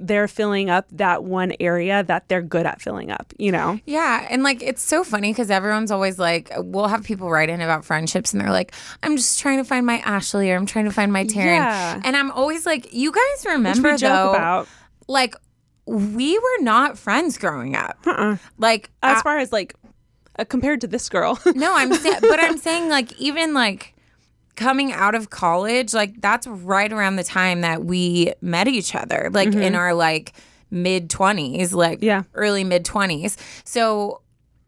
they're filling up that one area that they're good at filling up, you know? Yeah, and like it's so funny because everyone's always like, we'll have people write in about friendships, and they're like, "I'm just trying to find my Ashley, or I'm trying to find my Taryne," Yeah. and I'm always like, "You guys remember though, about. Like we were not friends growing up. Like As I- far as like uh, compared to this girl. (laughs) no, I'm saying, but I'm saying like even like coming out of college, like that's right around the time that we met each other, like in our like mid 20s, like Yeah. early mid 20s. So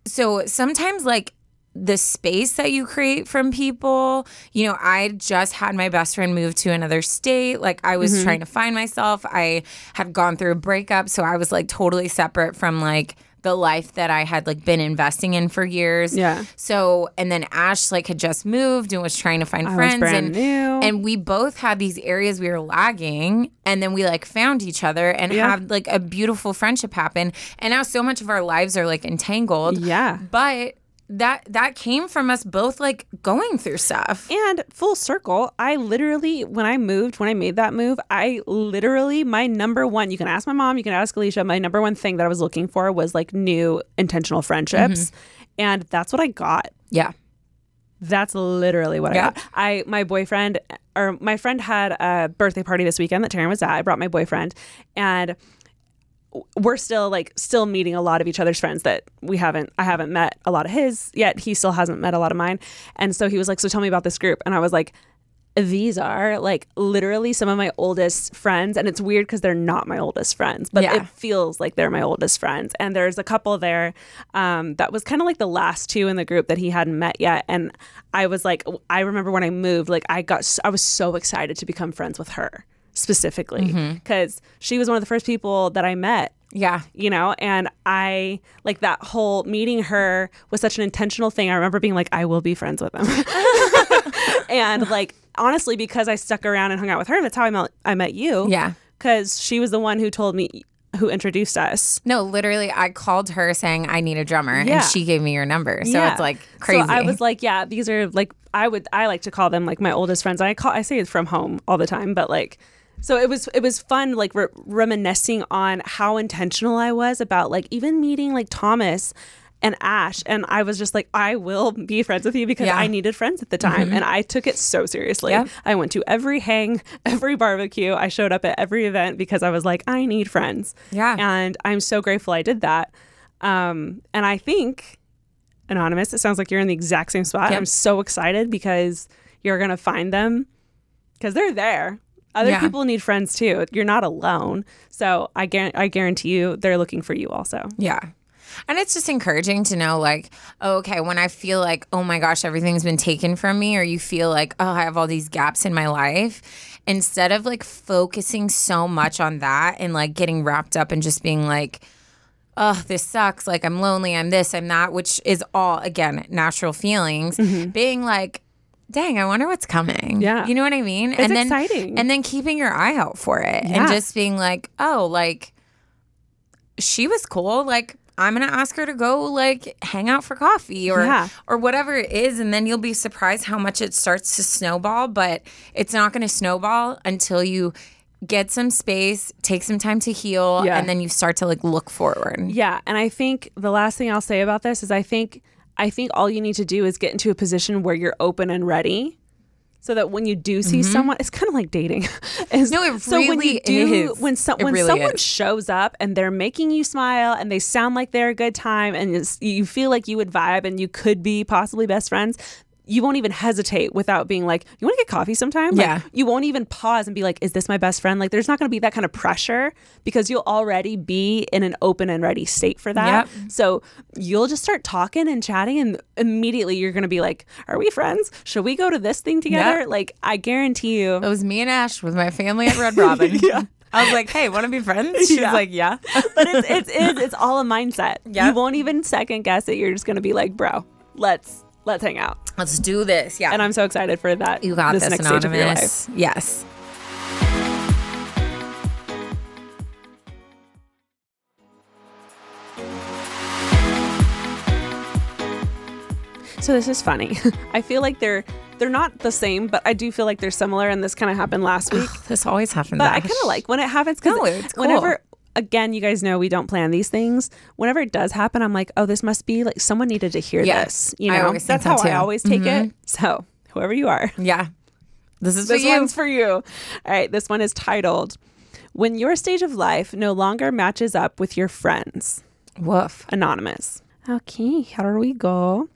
so sometimes like the space that you create from people, you know, I just had my best friend move to another state. Like I was mm-hmm. trying to find myself. I had gone through a breakup, so I was like totally separate from like the life that I had like been investing in for years. Yeah. So and then Ash like had just moved and was trying to find oh, was friends brand and new. and we both had these areas we were lagging and then we like found each other and Yeah. had like a beautiful friendship happen. And now so much of our lives are like entangled. Yeah. But that that came from us both like going through stuff. And full circle, I literally, when I moved, when I made that move, I literally, my number one, you can ask my mom, you can ask Alicia, my number one thing that I was looking for was like new intentional friendships. Mm-hmm. And that's what I got. Yeah. That's literally what I got. I, my boyfriend, or my friend had a birthday party this weekend that Taryne was at. I brought my boyfriend and we're still like still meeting a lot of each other's friends that we haven't I haven't met a lot of his yet. He still hasn't met a lot of mine. And so he was like so tell me about this group. And I was like these are like literally some of my oldest friends. And it's weird because they're not my oldest friends but Yeah. it feels like they're my oldest friends. And there's a couple there um, that was kind of like the last two in the group that he hadn't met yet. And I was like I remember when I moved like I got i was so excited to become friends with her specifically mm-hmm. because she was one of the first people that I met Yeah. you know and i like that whole meeting her was such an intentional thing i remember being like i will be friends with him (laughs) and like honestly because i stuck around and hung out with her that's how i met i met you Yeah. because she was the one who told me who introduced us No, literally I called her saying I need a drummer Yeah. and she gave me your number. So Yeah. it's like crazy. So I was like, yeah, these are like I would I like to call them like my oldest friends. I call I say it from home all the time, but like so it was it was fun like re- reminiscing on how intentional I was about like even meeting like Thomas and Ash and I was just like I will be friends with you because Yeah. I needed friends at the time and I took it so seriously. Yep. I went to every hang, every barbecue. I showed up at every event because I was like I need friends. Yeah. And I'm so grateful I did that. Um and I think anonymous. It sounds like you're in the exact same spot. I'm so excited because you're gonna find them because they're there. Other Yeah. people need friends too. You're not alone. So I guarantee, I guarantee you, they're looking for you also. Yeah. And it's just encouraging to know, like, oh, okay, when I feel like, oh my gosh, everything's been taken from me, or you feel like, oh, I have all these gaps in my life, instead of like focusing so much on that and like getting wrapped up and just being like, oh, this sucks. Like, I'm lonely, I'm this, I'm that, which is all, again, natural feelings, mm-hmm. being like, dang, I wonder what's coming. Yeah. You know what I mean? It's and then, exciting. And then keeping your eye out for it Yeah. and just being like, oh, like, she was cool. Like, I'm gonna ask her to go like hang out for coffee or Yeah. or whatever it is, and then you'll be surprised how much it starts to snowball. But it's not gonna snowball until you get some space, take some time to heal, Yeah. and then you start to like look forward. Yeah, and I think the last thing I'll say about this is I think I think all you need to do is get into a position where you're open and ready. So that when you do see someone, it's kind of like dating. (laughs) Is- Mm-hmm. No, it so when you really do, is. when so, when really someone is. shows up and they're making you smile and they sound like they're a good time and you feel like you would vibe and you could be possibly best friends, you won't even hesitate without being like, "You want to get coffee sometime?" Like, Yeah. you won't even pause and be like, "Is this my best friend?" Like, there's not going to be that kind of pressure because you'll already be in an open and ready state for that. Yep. So you'll just start talking and chatting, and immediately you're going to be like, "Are we friends? Should we go to this thing together?" Yep. Like, I guarantee you. It was me and Ash with my family at Red Robin. (laughs) Yeah. I was like, hey, want to be friends? She's Yeah. like, yeah. (laughs) but it's it's it's, it's all a mindset. Yep. You won't even second guess it. You're just going to be like, "Bro, let's let's hang out." Let's do this. Yeah. And I'm so excited for that. you got this, this, next stage of your life. anonymous. Yes. So this is funny. (laughs) I feel like they're they're not the same, but I do feel like they're similar, and this kind of happened last week. This always happens. But I kind of like when it happens because No, cool. whenever, again, you guys know we don't plan these things. Whenever it does happen, I'm like, oh, this must be like someone needed to hear Yes, this. You know, always think that's how so, I too. Mm-hmm. always take it. So whoever you are, Yeah. This is for this you. one's for you. All right, this one is titled "When Your Stage of Life No Longer Matches Up with Your Friends." Woof. Anonymous. Okay, here we go.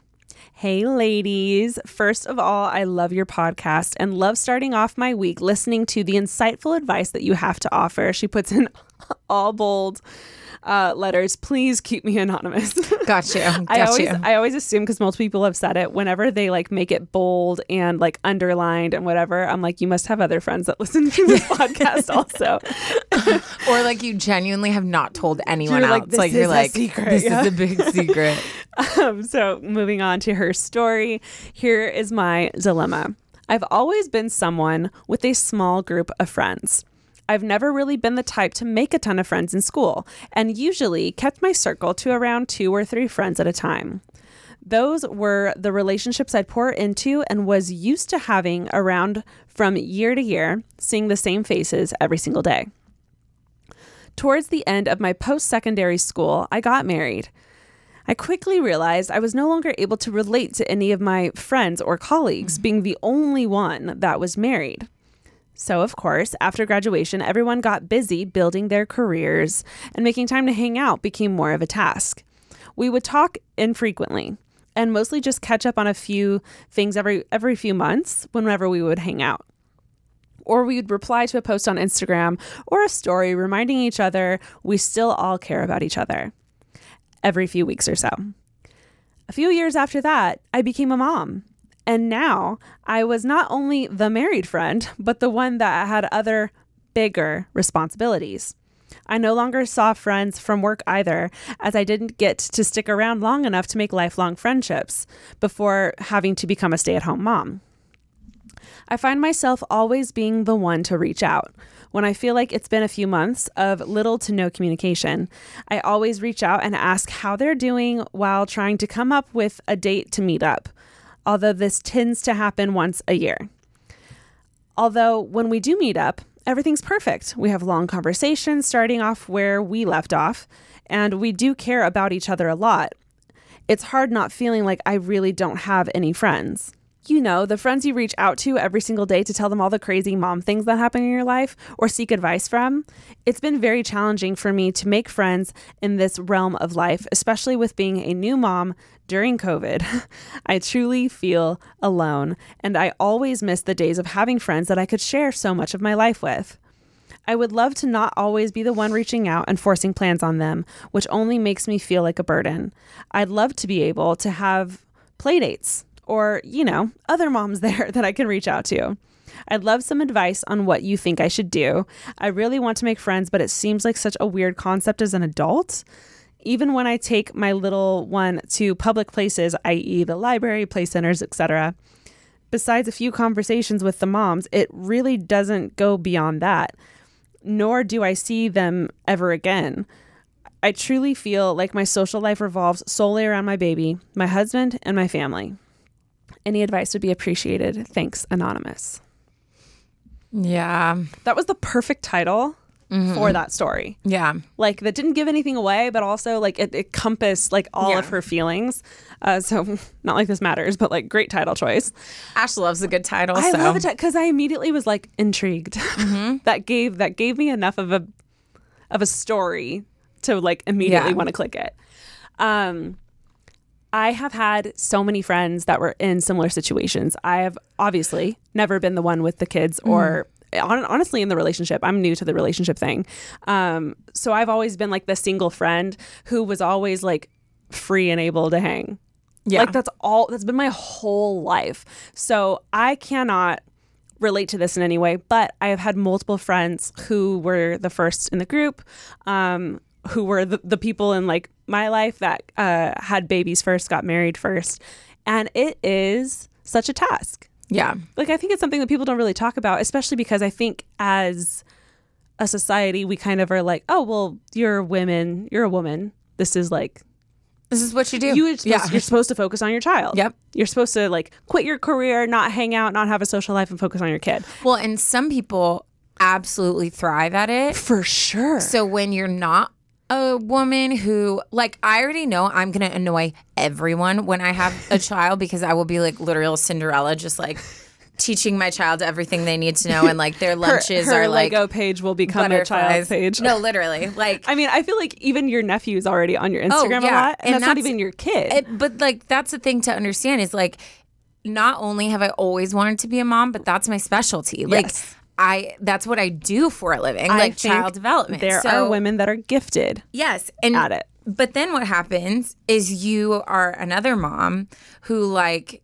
Hey, ladies. First of all, I love your podcast and love starting off my week listening to the insightful advice that you have to offer. She puts in (laughs) all bold uh, letters. Please keep me anonymous. Got you. Got I always, you. I always assume because multiple people have said it. Whenever they like make it bold and like underlined and whatever, I'm like, you must have other friends that (laughs) listen to this podcast also. (laughs) or like you genuinely have not told anyone You're like, else. "This like is you're a like, secret," this yeah. is a big secret. Um, so, moving on to her story, here is my dilemma. I've always been someone with a small group of friends. I've never really been the type to make a ton of friends in school, and usually kept my circle to around two or three friends at a time. Those were the relationships I'd pour into and was used to having around from year to year, seeing the same faces every single day. Towards the end of my post secondary school, I got married. I quickly realized I was no longer able to relate to any of my friends or colleagues, mm-hmm. being the only one that was married. So, of course, after graduation, everyone got busy building their careers, and making time to hang out became more of a task. We would talk infrequently and mostly just catch up on a few things every every few months whenever we would hang out. Or we would reply to a post on Instagram or a story reminding each other we still all care about each other every few weeks or so. A few years after that, I became a mom. And now I was not only the married friend, but the one that had other bigger responsibilities. I no longer saw friends from work either, as I didn't get to stick around long enough to make lifelong friendships before having to become a stay at home mom. I find myself always being the one to reach out. When I feel like it's been a few months of little to no communication, I always reach out and ask how they're doing while trying to come up with a date to meet up, although this tends to happen once a year. Although, when we do meet up, everything's perfect. We have long conversations starting off where we left off, and we do care about each other a lot. It's hard not feeling like I really don't have any friends. You know, the friends you reach out to every single day to tell them all the crazy mom things that happen in your life or seek advice from. It's been very challenging for me to make friends in this realm of life, especially with being a new mom during COVID. (laughs) I truly feel alone, and I always miss the days of having friends that I could share so much of my life with. I would love to not always be the one reaching out and forcing plans on them, which only makes me feel like a burden. I'd love to be able to have play dates or, you know, other moms (laughs) there that I can reach out to. I'd love some advice on what you think I should do. I really want to make friends, but it seems like such a weird concept as an adult. Even when I take my little one to public places, i.e., the library, play centers, etc., besides a few conversations with the moms, it really doesn't go beyond that. Nor do I see them ever again. I truly feel like my social life revolves solely around my baby, my husband, and my family. Any advice would be appreciated. Thanks, Anonymous. Yeah. That was the perfect title for that story. Yeah. Like that didn't give anything away, but also like it encompassed like all Yeah. of her feelings. Uh, so (laughs) not like this matters, but like great title choice. Ash loves a good title. I so. love it because I immediately was like intrigued. (laughs) that gave that gave me enough of a of a story to like immediately Yeah. want to click it. Um, I have had so many friends that were in similar situations. I have obviously never been the one with the kids or hon- honestly in the relationship. I'm new to the relationship thing. Um, so I've always been like the single friend who was always like free and able to hang. Yeah. Like that's all that's been my whole life. So I cannot relate to this in any way, but I have had multiple friends who were the first in the group, um, who were the, the people in like my life that uh, had babies first, got married first. And it is such a task. Yeah. Like, I think it's something that people don't really talk about, especially because I think as a society, we kind of are like, oh, well, you're women, you're a woman. This is like This is what you do. you yeah. you're supposed to focus on your child. Yep. You're supposed to like quit your career, not hang out, not have a social life, and focus on your kid. Well, and some people absolutely thrive at it. For sure. So when you're not a woman who like I already know I'm gonna annoy everyone when I have a (laughs) child because I will be like literal Cinderella, just like teaching my child everything they need to know and like their (laughs) lunches her are like Lego page will become a child's page. No, literally. Like (laughs) I mean, I feel like even your nephew's already on your oh, Instagram a Oh, yeah. lot, and, And that's, not even your kid. It, but like that's the thing to understand is like not only have I always wanted to be a mom, but that's my specialty. Like Yes. I that's what I do for a living, I like child development. There So- are women that are gifted. Yes, and at it. But then what happens is you are another mom who like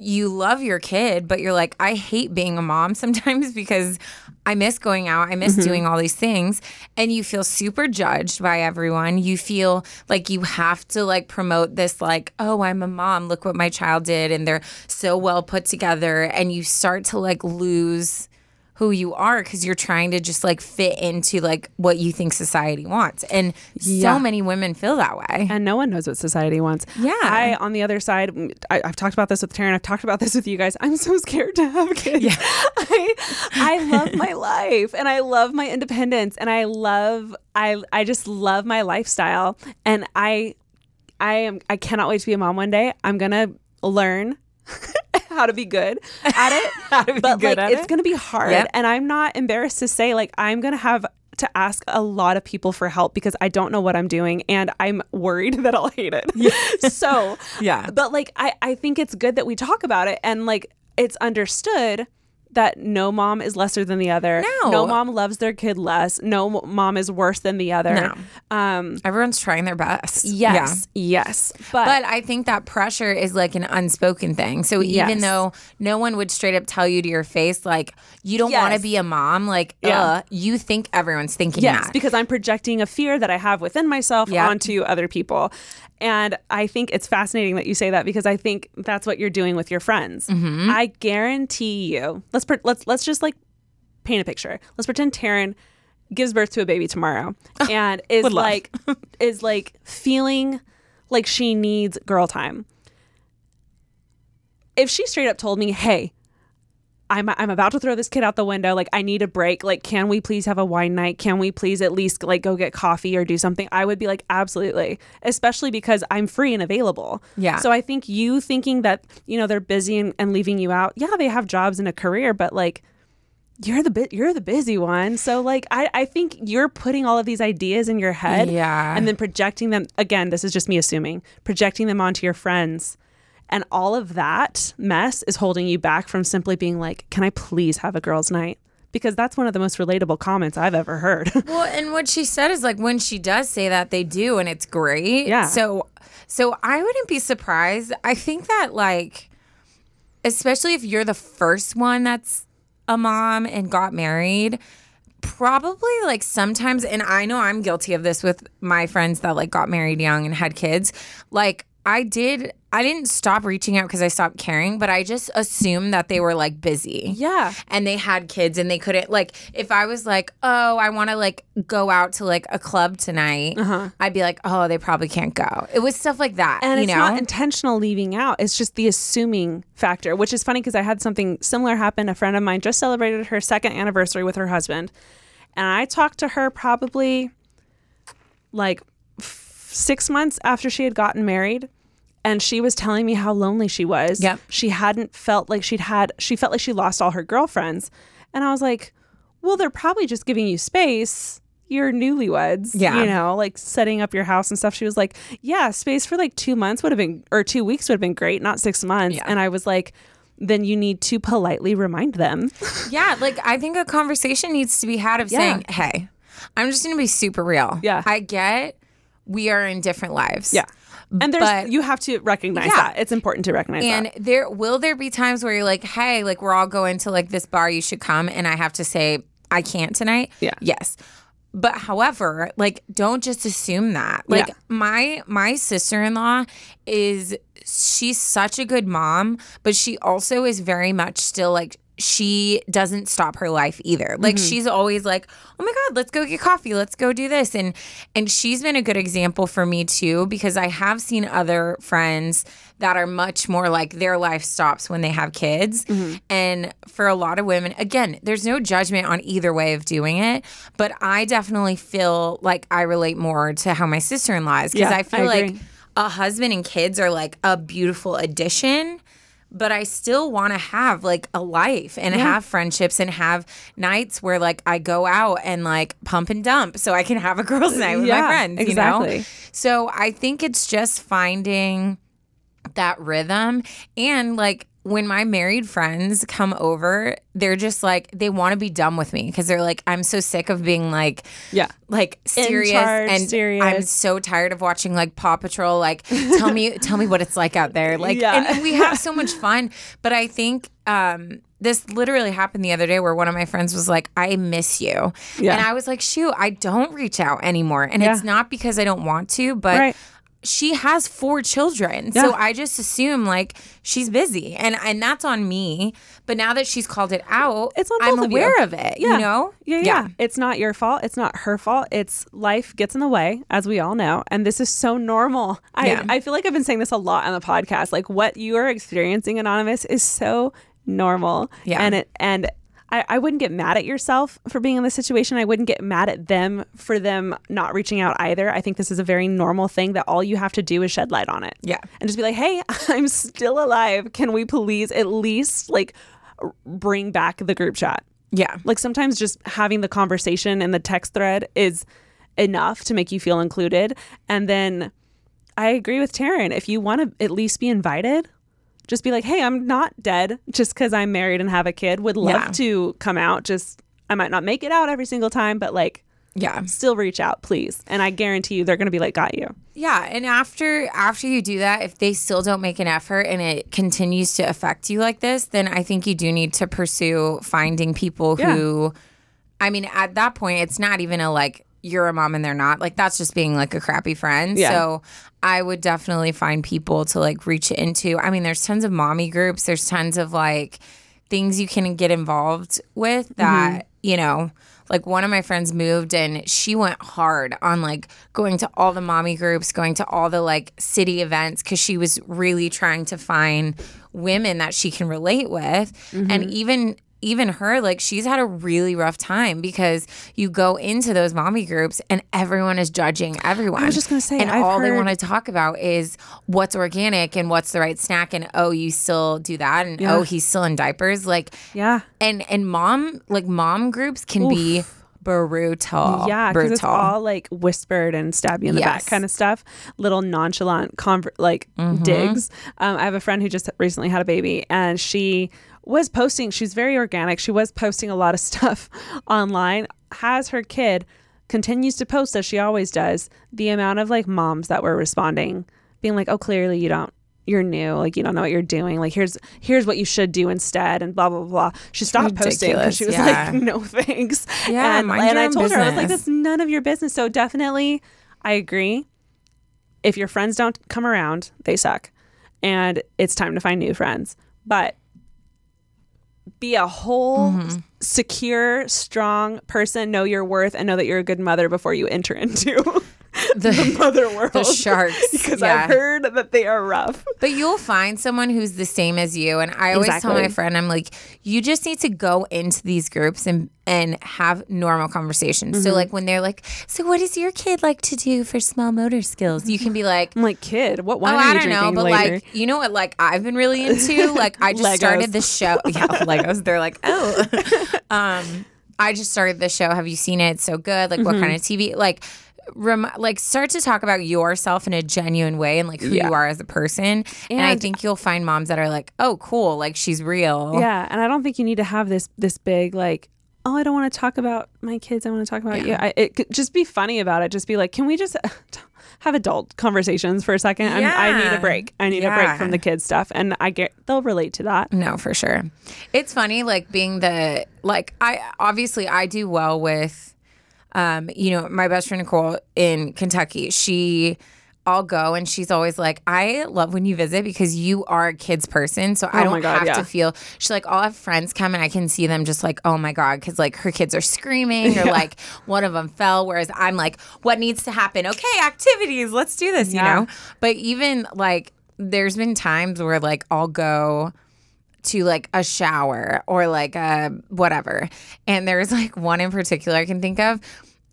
you love your kid, but you're like, I hate being a mom (laughs) sometimes because I miss going out. I miss Mm-hmm. doing all these things. And you feel super judged by everyone. You feel like you have to like promote this, like, oh, I'm a mom. Look what my child did. And they're so well put together. And you start to like lose who you are because you're trying to just like fit into like what you think society wants. And Yeah. so many women feel that way. and no one knows what society wants. Yeah. I, on the other side, I, I've talked about this with Taryne. I've talked about this with you guys. I'm so scared to have kids. Yeah. (laughs) I, I love my life and I love my independence and I love, I, I just love my lifestyle. And I, I am, I cannot wait to be a mom one day. I'm going to learn (laughs) how to be good at it. (laughs) How to be but good like, it's it. going to be hard. Yep. And I'm not embarrassed to say, like, I'm going to have to ask a lot of people for help because I don't know what I'm doing and I'm worried (laughs) that I'll hate it. Yeah. (laughs) so, Yeah. But like, I, I think it's good that we talk about it and like, it's understood that no mom is lesser than the other. No. No mom loves their kid less. No mom is worse than the other. No. Um, Everyone's trying their best. yes. Yes. But, But I think that pressure is like an unspoken thing. So even Yes. though no one would straight up tell you to your face, like, you don't want to be a mom, like, Yeah. uh, you think everyone's thinking Yes, that. because I'm projecting a fear that I have within myself Yep. onto other people. And I think it's fascinating that you say that because I think that's what you're doing with your friends. Mm-hmm. I guarantee you. Let's pre- let's let's just like paint a picture. Let's pretend Taryne gives birth to a baby tomorrow (laughs) and is like (laughs) is like feeling like she needs girl time. If she straight up told me, "Hey, I'm I'm about to throw this kid out the window. Like I need a break. Like can we please have a wine night? Can we please at least like go get coffee or do something?" I would be like, "Absolutely." Especially because I'm free and available. Yeah. So I think you thinking that, you know, they're busy and, and leaving you out. Yeah, they have jobs and a career, but like you're the bit you're the busy one. So like I, I think you're putting all of these ideas in your head Yeah. and then projecting them again, this is just me assuming, projecting them onto your friends. And all of that mess is holding you back from simply being like, can I please have a girls' night? because that's one of the most relatable comments I've ever heard. (laughs) Well, and what she said is like when she does say that, they do, and it's great. Yeah. So, so I wouldn't be surprised. I think that like, especially if you're the first one that's a mom and got married, probably like sometimes, and I know I'm guilty of this with my friends that like got married young and had kids. Like I did, I didn't stop reaching out because I stopped caring, but I just assumed that they were like busy. Yeah. And they had kids and they couldn't like if I was like, "Oh, I want to like go out to like a club tonight." Uh-huh. I'd be like, "Oh, they probably can't go." It was stuff like that, and you it's know. not intentional leaving out it's just the assuming factor which is funny because i had something similar happen a friend of mine just celebrated her second anniversary with her husband and i talked to her probably like f- six months after she had gotten married and she was telling me how lonely she was Yep. she hadn't felt like she'd had she felt like she lost all her girlfriends and i was like well they're probably just giving you space you're newlyweds Yeah. you know like setting up your house and stuff she was like yeah space for like two months would have been or two weeks would have been great not six months Yeah. and i was like then you need to politely remind them (laughs) yeah, like I think a conversation needs to be had of Yeah. saying, "Hey, I'm just going to be super real. Yeah. I get we are in different lives. yeah and there's But- you have to recognize Yeah. that it's important to recognize And that there will there be times where you're like, "Hey, like we're all going to like this bar, you should come." And I have to say, "I can't tonight." Yeah. Yes. But however, like don't just assume that. Like Yeah. my my sister-in-law is she's such a good mom, but she also is very much still like she doesn't stop her life either. Like Mm-hmm. she's always like, "Oh my god, let's go get coffee. Let's go do this." And and she's been a good example for me too because I have seen other friends that are much more like their life stops when they have kids. Mm-hmm. And for a lot of women, again, there's no judgment on either way of doing it, but I definitely feel like I relate more to how my sister-in-law is because Yeah, I feel I like a husband and kids are like a beautiful addition but I still want to have like a life and have friendships and have nights where like I go out and like pump and dump so I can have a girls' night with Yeah, my friends, you exactly. know? So I think it's just finding that rhythm and like when my married friends come over, they're just like they want to be done with me because they're like I'm so sick of being like Yeah. like serious charge, and serious. I'm so tired of watching like Paw Patrol. Like tell me tell me what it's like out there. (laughs) Like Yeah. and we have so much fun. But I think um this literally happened the other day where one of my friends was like, I miss you. Yeah. And I was like, shoot, I don't reach out anymore. And Yeah. it's not because I don't want to, but Right. She has four children. Yeah. So I just assume like she's busy. And and that's on me. But now that she's called it out, It's on I'm of you. aware of it. Yeah. You know? Yeah, yeah, It's not your fault. It's not her fault. It's life gets in the way, as we all know. And this is so normal. Yeah. I, I feel like I've been saying this a lot on the podcast. Like what you are experiencing, Anonymous, is so normal. Yeah. And it and I, I wouldn't get mad at yourself for being in this situation. I wouldn't get mad at them for them not reaching out either. I think this is a very normal thing that all you have to do is shed light on it. Yeah. And just be like, hey, (laughs) I'm still alive. Can we please at least like bring back the group chat? Yeah. Like sometimes just having the conversation and the text thread is enough to make you feel included. And then I agree with Taryne. If you want to at least be invited, just be like, hey, I'm not dead just because I'm married and have a kid. Would love Yeah. to come out. Just, I might not make it out every single time, but like, Yeah. still reach out, please. And I guarantee you they're to be like, got you. Yeah, and after after you do that, if they still don't make an effort and it continues to affect you like this, then I think you do need to pursue finding people who I mean, at that point it's not even a like you're a mom and they're not. Like that's just being like a crappy friend. Yeah. So I would definitely find people to like reach into. I mean, there's tons of mommy groups, there's tons of like things you can get involved with that, mm-hmm. you know, like one of my friends moved and she went hard on like going to all the mommy groups, going to all the like city events because she was really trying to find women that she can relate with. And mm-hmm. even even her, like she's had a really rough time because you go into those mommy groups and everyone is judging everyone. I was just gonna say, and I've all they want to talk about is what's organic and what's the right snack and oh you still do that and oh he's still in diapers like Yeah. and and mom like mom groups can be brutal Yeah, because it's all like whispered and stab you in the Yes. back kind of stuff. Little nonchalant conver- like Mm-hmm. digs. Um, I have a friend who just recently had a baby, and she was posting, she's very organic. She was posting a lot of (laughs) stuff online. Has her kid continues to post as she always does. The amount of like moms that were responding, being like, "Oh, clearly you don't you're new, like you don't know what you're doing. Like here's here's what you should do instead, and blah blah blah. She stopped posting because she was yeah. like, no thanks. Yeah, and, and I told her I was like, business. that's none of your business. So definitely, I agree. If your friends don't come around, they suck, and it's time to find new friends. But be a whole Mm-hmm. secure strong person know your worth and know that you're a good mother before you enter (laughs) into (laughs) The, (laughs) mother world the sharks. (laughs) because yeah. i've heard that they are rough But you'll find someone who's the same as you. And I always tell my friend, I'm like, you just need to go into these groups and and have normal conversations. Mm-hmm. So like when they're like, so what does your kid like to do for small motor skills? You can be like, i'm like kid what wine oh, are you I don't know, but later like, you know what? Like, I've been really into. Like, I just Legos. started the show. Yeah, Legos. They're like, oh, um, I just started the show. Have you seen it? It's so good. Like, what Mm-hmm. kind of TV? Like, rem- like start to talk about yourself in a genuine way and like who Yeah. you are as a person. And, I think you'll find moms that are like, oh, cool. Like, she's real. yeah and i don't think you need to have this this big like oh i don't want to talk about my kids i want to talk about you I, it could just be funny about it just be like can we just (laughs) have adult conversations for a second I'm, i need a break i need a break from the kids stuff and i get they'll relate to that No, for sure. It's funny, like being the like I obviously I do well with um, you know, my best friend Nicole in Kentucky, she I'll go and she's always like, I love when you visit because you are a kids person. So I Oh don't God, have yeah. to feel she's like, I'll have friends come and I can see them just like, oh my God, because like her kids are screaming or (laughs) like one of them fell. Whereas I'm like, what needs to happen? Okay, activities, let's do this, Yeah. you know? But even like there's been times where like I'll go to like a shower or like a whatever. And there's like one in particular I can think of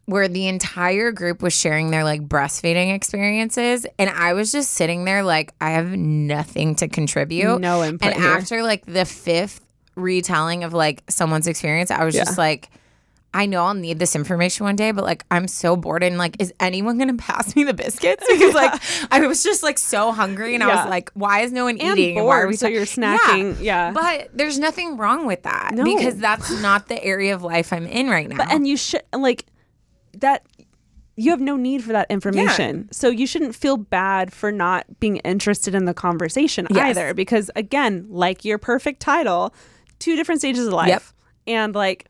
where the entire group was sharing their like breastfeeding experiences and I was just sitting there like I have nothing to contribute. No input And here. after like the fifth retelling of like someone's experience, I was just like I know I'll need this information one day, but like I'm so bored and like, is anyone gonna (laughs) pass me the biscuits? Because like (laughs) I was just like so hungry and I was like, why is no one And eating? Why are we so you're snacking. Yeah. But there's nothing wrong with that No. because that's not the area of life I'm in right now. But and you should like that you have no need for that information. So you shouldn't feel bad for not being interested in the conversation Yes. either because again, like your perfect title, two different stages of life. Yep. And like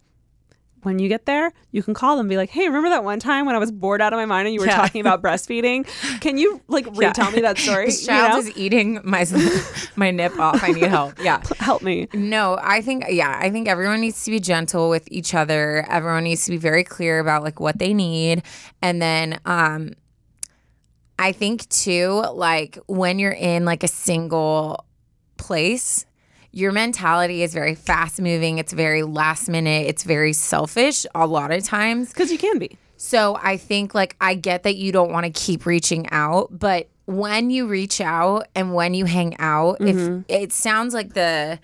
when you get there, you can call them and be like, "Hey, remember that one time when I was bored out of my mind and you were Yeah. talking about (laughs) breastfeeding? Can you like retell me that (laughs) story? this You child know? is eating my (laughs) my nip off. I need help. Yeah. Help me. No, I think yeah, I think everyone needs to be gentle with each other. Everyone needs to be very clear about like what they need. And then um I think too like when you're in like a single place, your mentality is very fast moving, it's very last minute, it's very selfish a lot of times. Because you can be. So I think like I get that you don't want to keep reaching out, but when you reach out and when you hang out, Mm-hmm. if it sounds like the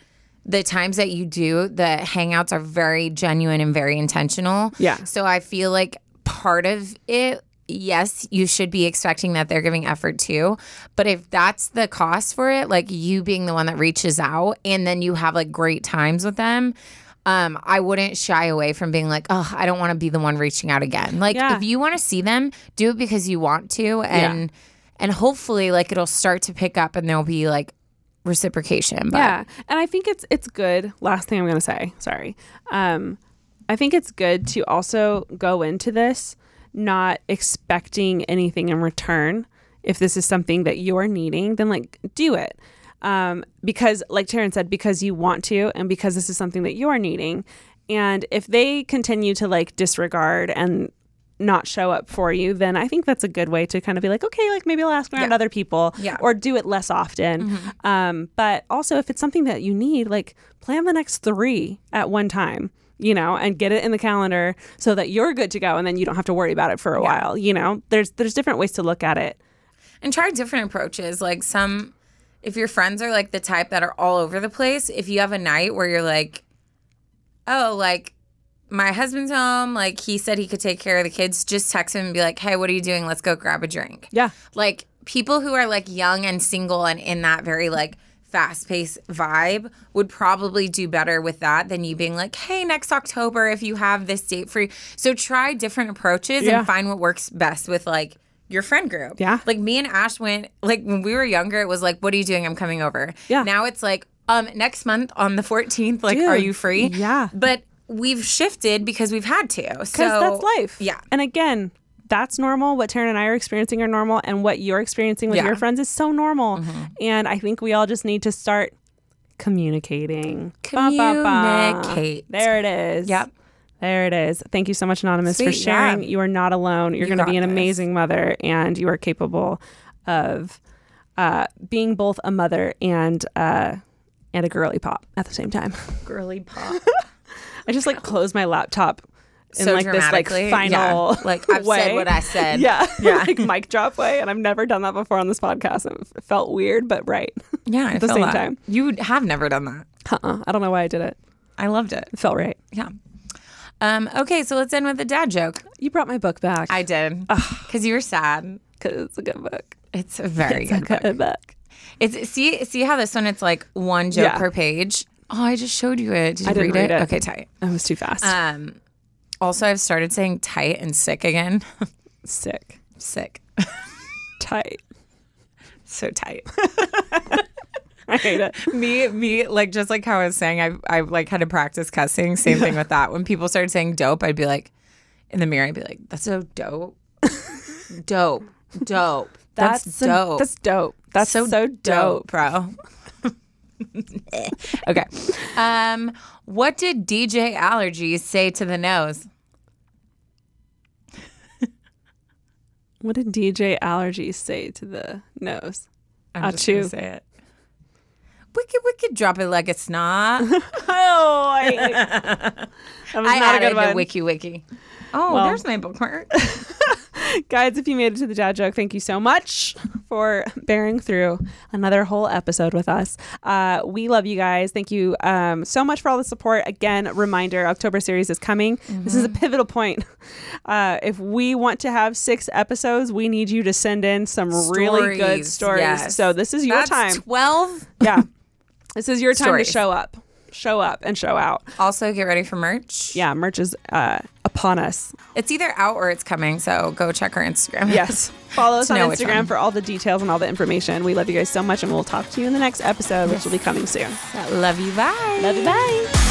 the times that you do, the hangouts are very genuine and very intentional. Yeah. So I feel like part of it yes, you should be expecting that they're giving effort too. But if that's the cost for it, like you being the one that reaches out and then you have like great times with them, um, I wouldn't shy away from being like, oh, I don't want to be the one reaching out again. Like Yeah. if you want to see them, do it because you want to and and hopefully like it'll start to pick up and there'll be like reciprocation. But yeah and i think it's it's good last thing i'm gonna say sorry um i think it's good to also go into this not expecting anything in return if this is something that you're needing then like do it um because like Taryne said because you want to and because this is something that you're needing and if they continue to like disregard and not show up for you, then I think that's a good way to kind of be like, okay, like maybe I'll ask around Yeah. other people Yeah. or do it less often. Um, but also, if it's something that you need, like plan the next three at one time, you know, and get it in the calendar so that you're good to go and then you don't have to worry about it for a while. You know, there's there's different ways to look at it. and try different approaches. Like some, if your friends are like the type that are all over the place, if you have a night where you're like, oh, like my husband's home, like he said he could take care of the kids, just text him and be like, hey, what are you doing? Let's go grab a drink. Yeah. Like people who are like young and single and in that very like fast paced vibe would probably do better with that than you being like, hey, next October, if you have this date free. So try different approaches Yeah. and find what works best with like your friend group. Yeah. Like me and Ash went, like when we were younger, it was like, what are you doing? I'm coming over. Yeah. Now it's like, um, next month on the 14th, like, are you free? yeah. But we've shifted because we've had to. So that's life. Yeah. And again, that's normal. What Taryne and I are experiencing are normal, and what you're experiencing with Yeah. your friends is so normal. And I think we all just need to start communicating. Ba, ba, ba. Communicate. There it is. Yep. There it is. Thank you so much, Anonymous, for Sweet, yeah. sharing. You are not alone. You're You going to be an this. amazing mother, and you are capable of uh, being both a mother and uh, and a girly pop at the same time. girly pop. (laughs) I just like close my laptop in So like this like final yeah. (laughs) Like, I've way. said what I said. Yeah, Yeah. (laughs) like mic drop way, and I've never done that before on this podcast. It felt weird, but right. Yeah, I (laughs) At the same that. time. You have never done that. Uh-uh. I don't know why I did it. I loved it. It felt right. Yeah. Um, okay, so let's end with a dad joke. You brought my book back I did. Because you were sad. because it's a good book. It's a very It's a good book. book. It's see see how this one it's like one joke Yeah. per page. Oh, I just showed you it. Did you I didn't read, read it. Okay, tight. That was too fast. Um, also, I've started saying tight and sick again. (laughs) Sick. sick, (laughs) Tight. so tight. (laughs) I hate it. me, me, like just like how I was saying, I've I've like had to practice cussing. Same thing with that. When people started saying dope, I'd be like, in the mirror, I'd be like, "That's so dope, dope, dope. That's, a- dope. that's dope. That's so, so dope. bro." okay. Um, what did DJ Allergies say to the nose? What did DJ Allergies say to the nose? I'm just gonna say it. Wicked, wicked, drop it like a snot. (laughs) Oh, I hate it. That was I not a added good one. the wiki wiki. Oh, Well. there's my bookmark. (laughs) Guys, if you made it to the dad joke, thank you so much for bearing through another whole episode with us. Uh, we love you guys. Thank you um, so much for all the support. Again, reminder October series is coming. This is a pivotal point. Uh, if we want to have six episodes, we need you to send in some really good Stories, stories. yes. So this is your That's time. Twelve. yeah. This is your time Stories. to show up. Show up and show out. Also, get ready for merch. Yeah, merch is uh, upon us. It's either out or it's coming. So go check our Instagram. (laughs) Yes. Follow (laughs) us on know which Instagram one. for all the details and all the information. We love you guys so much, and we'll talk to you in the next episode, which will be coming soon. Love you. Bye. Love you. Bye.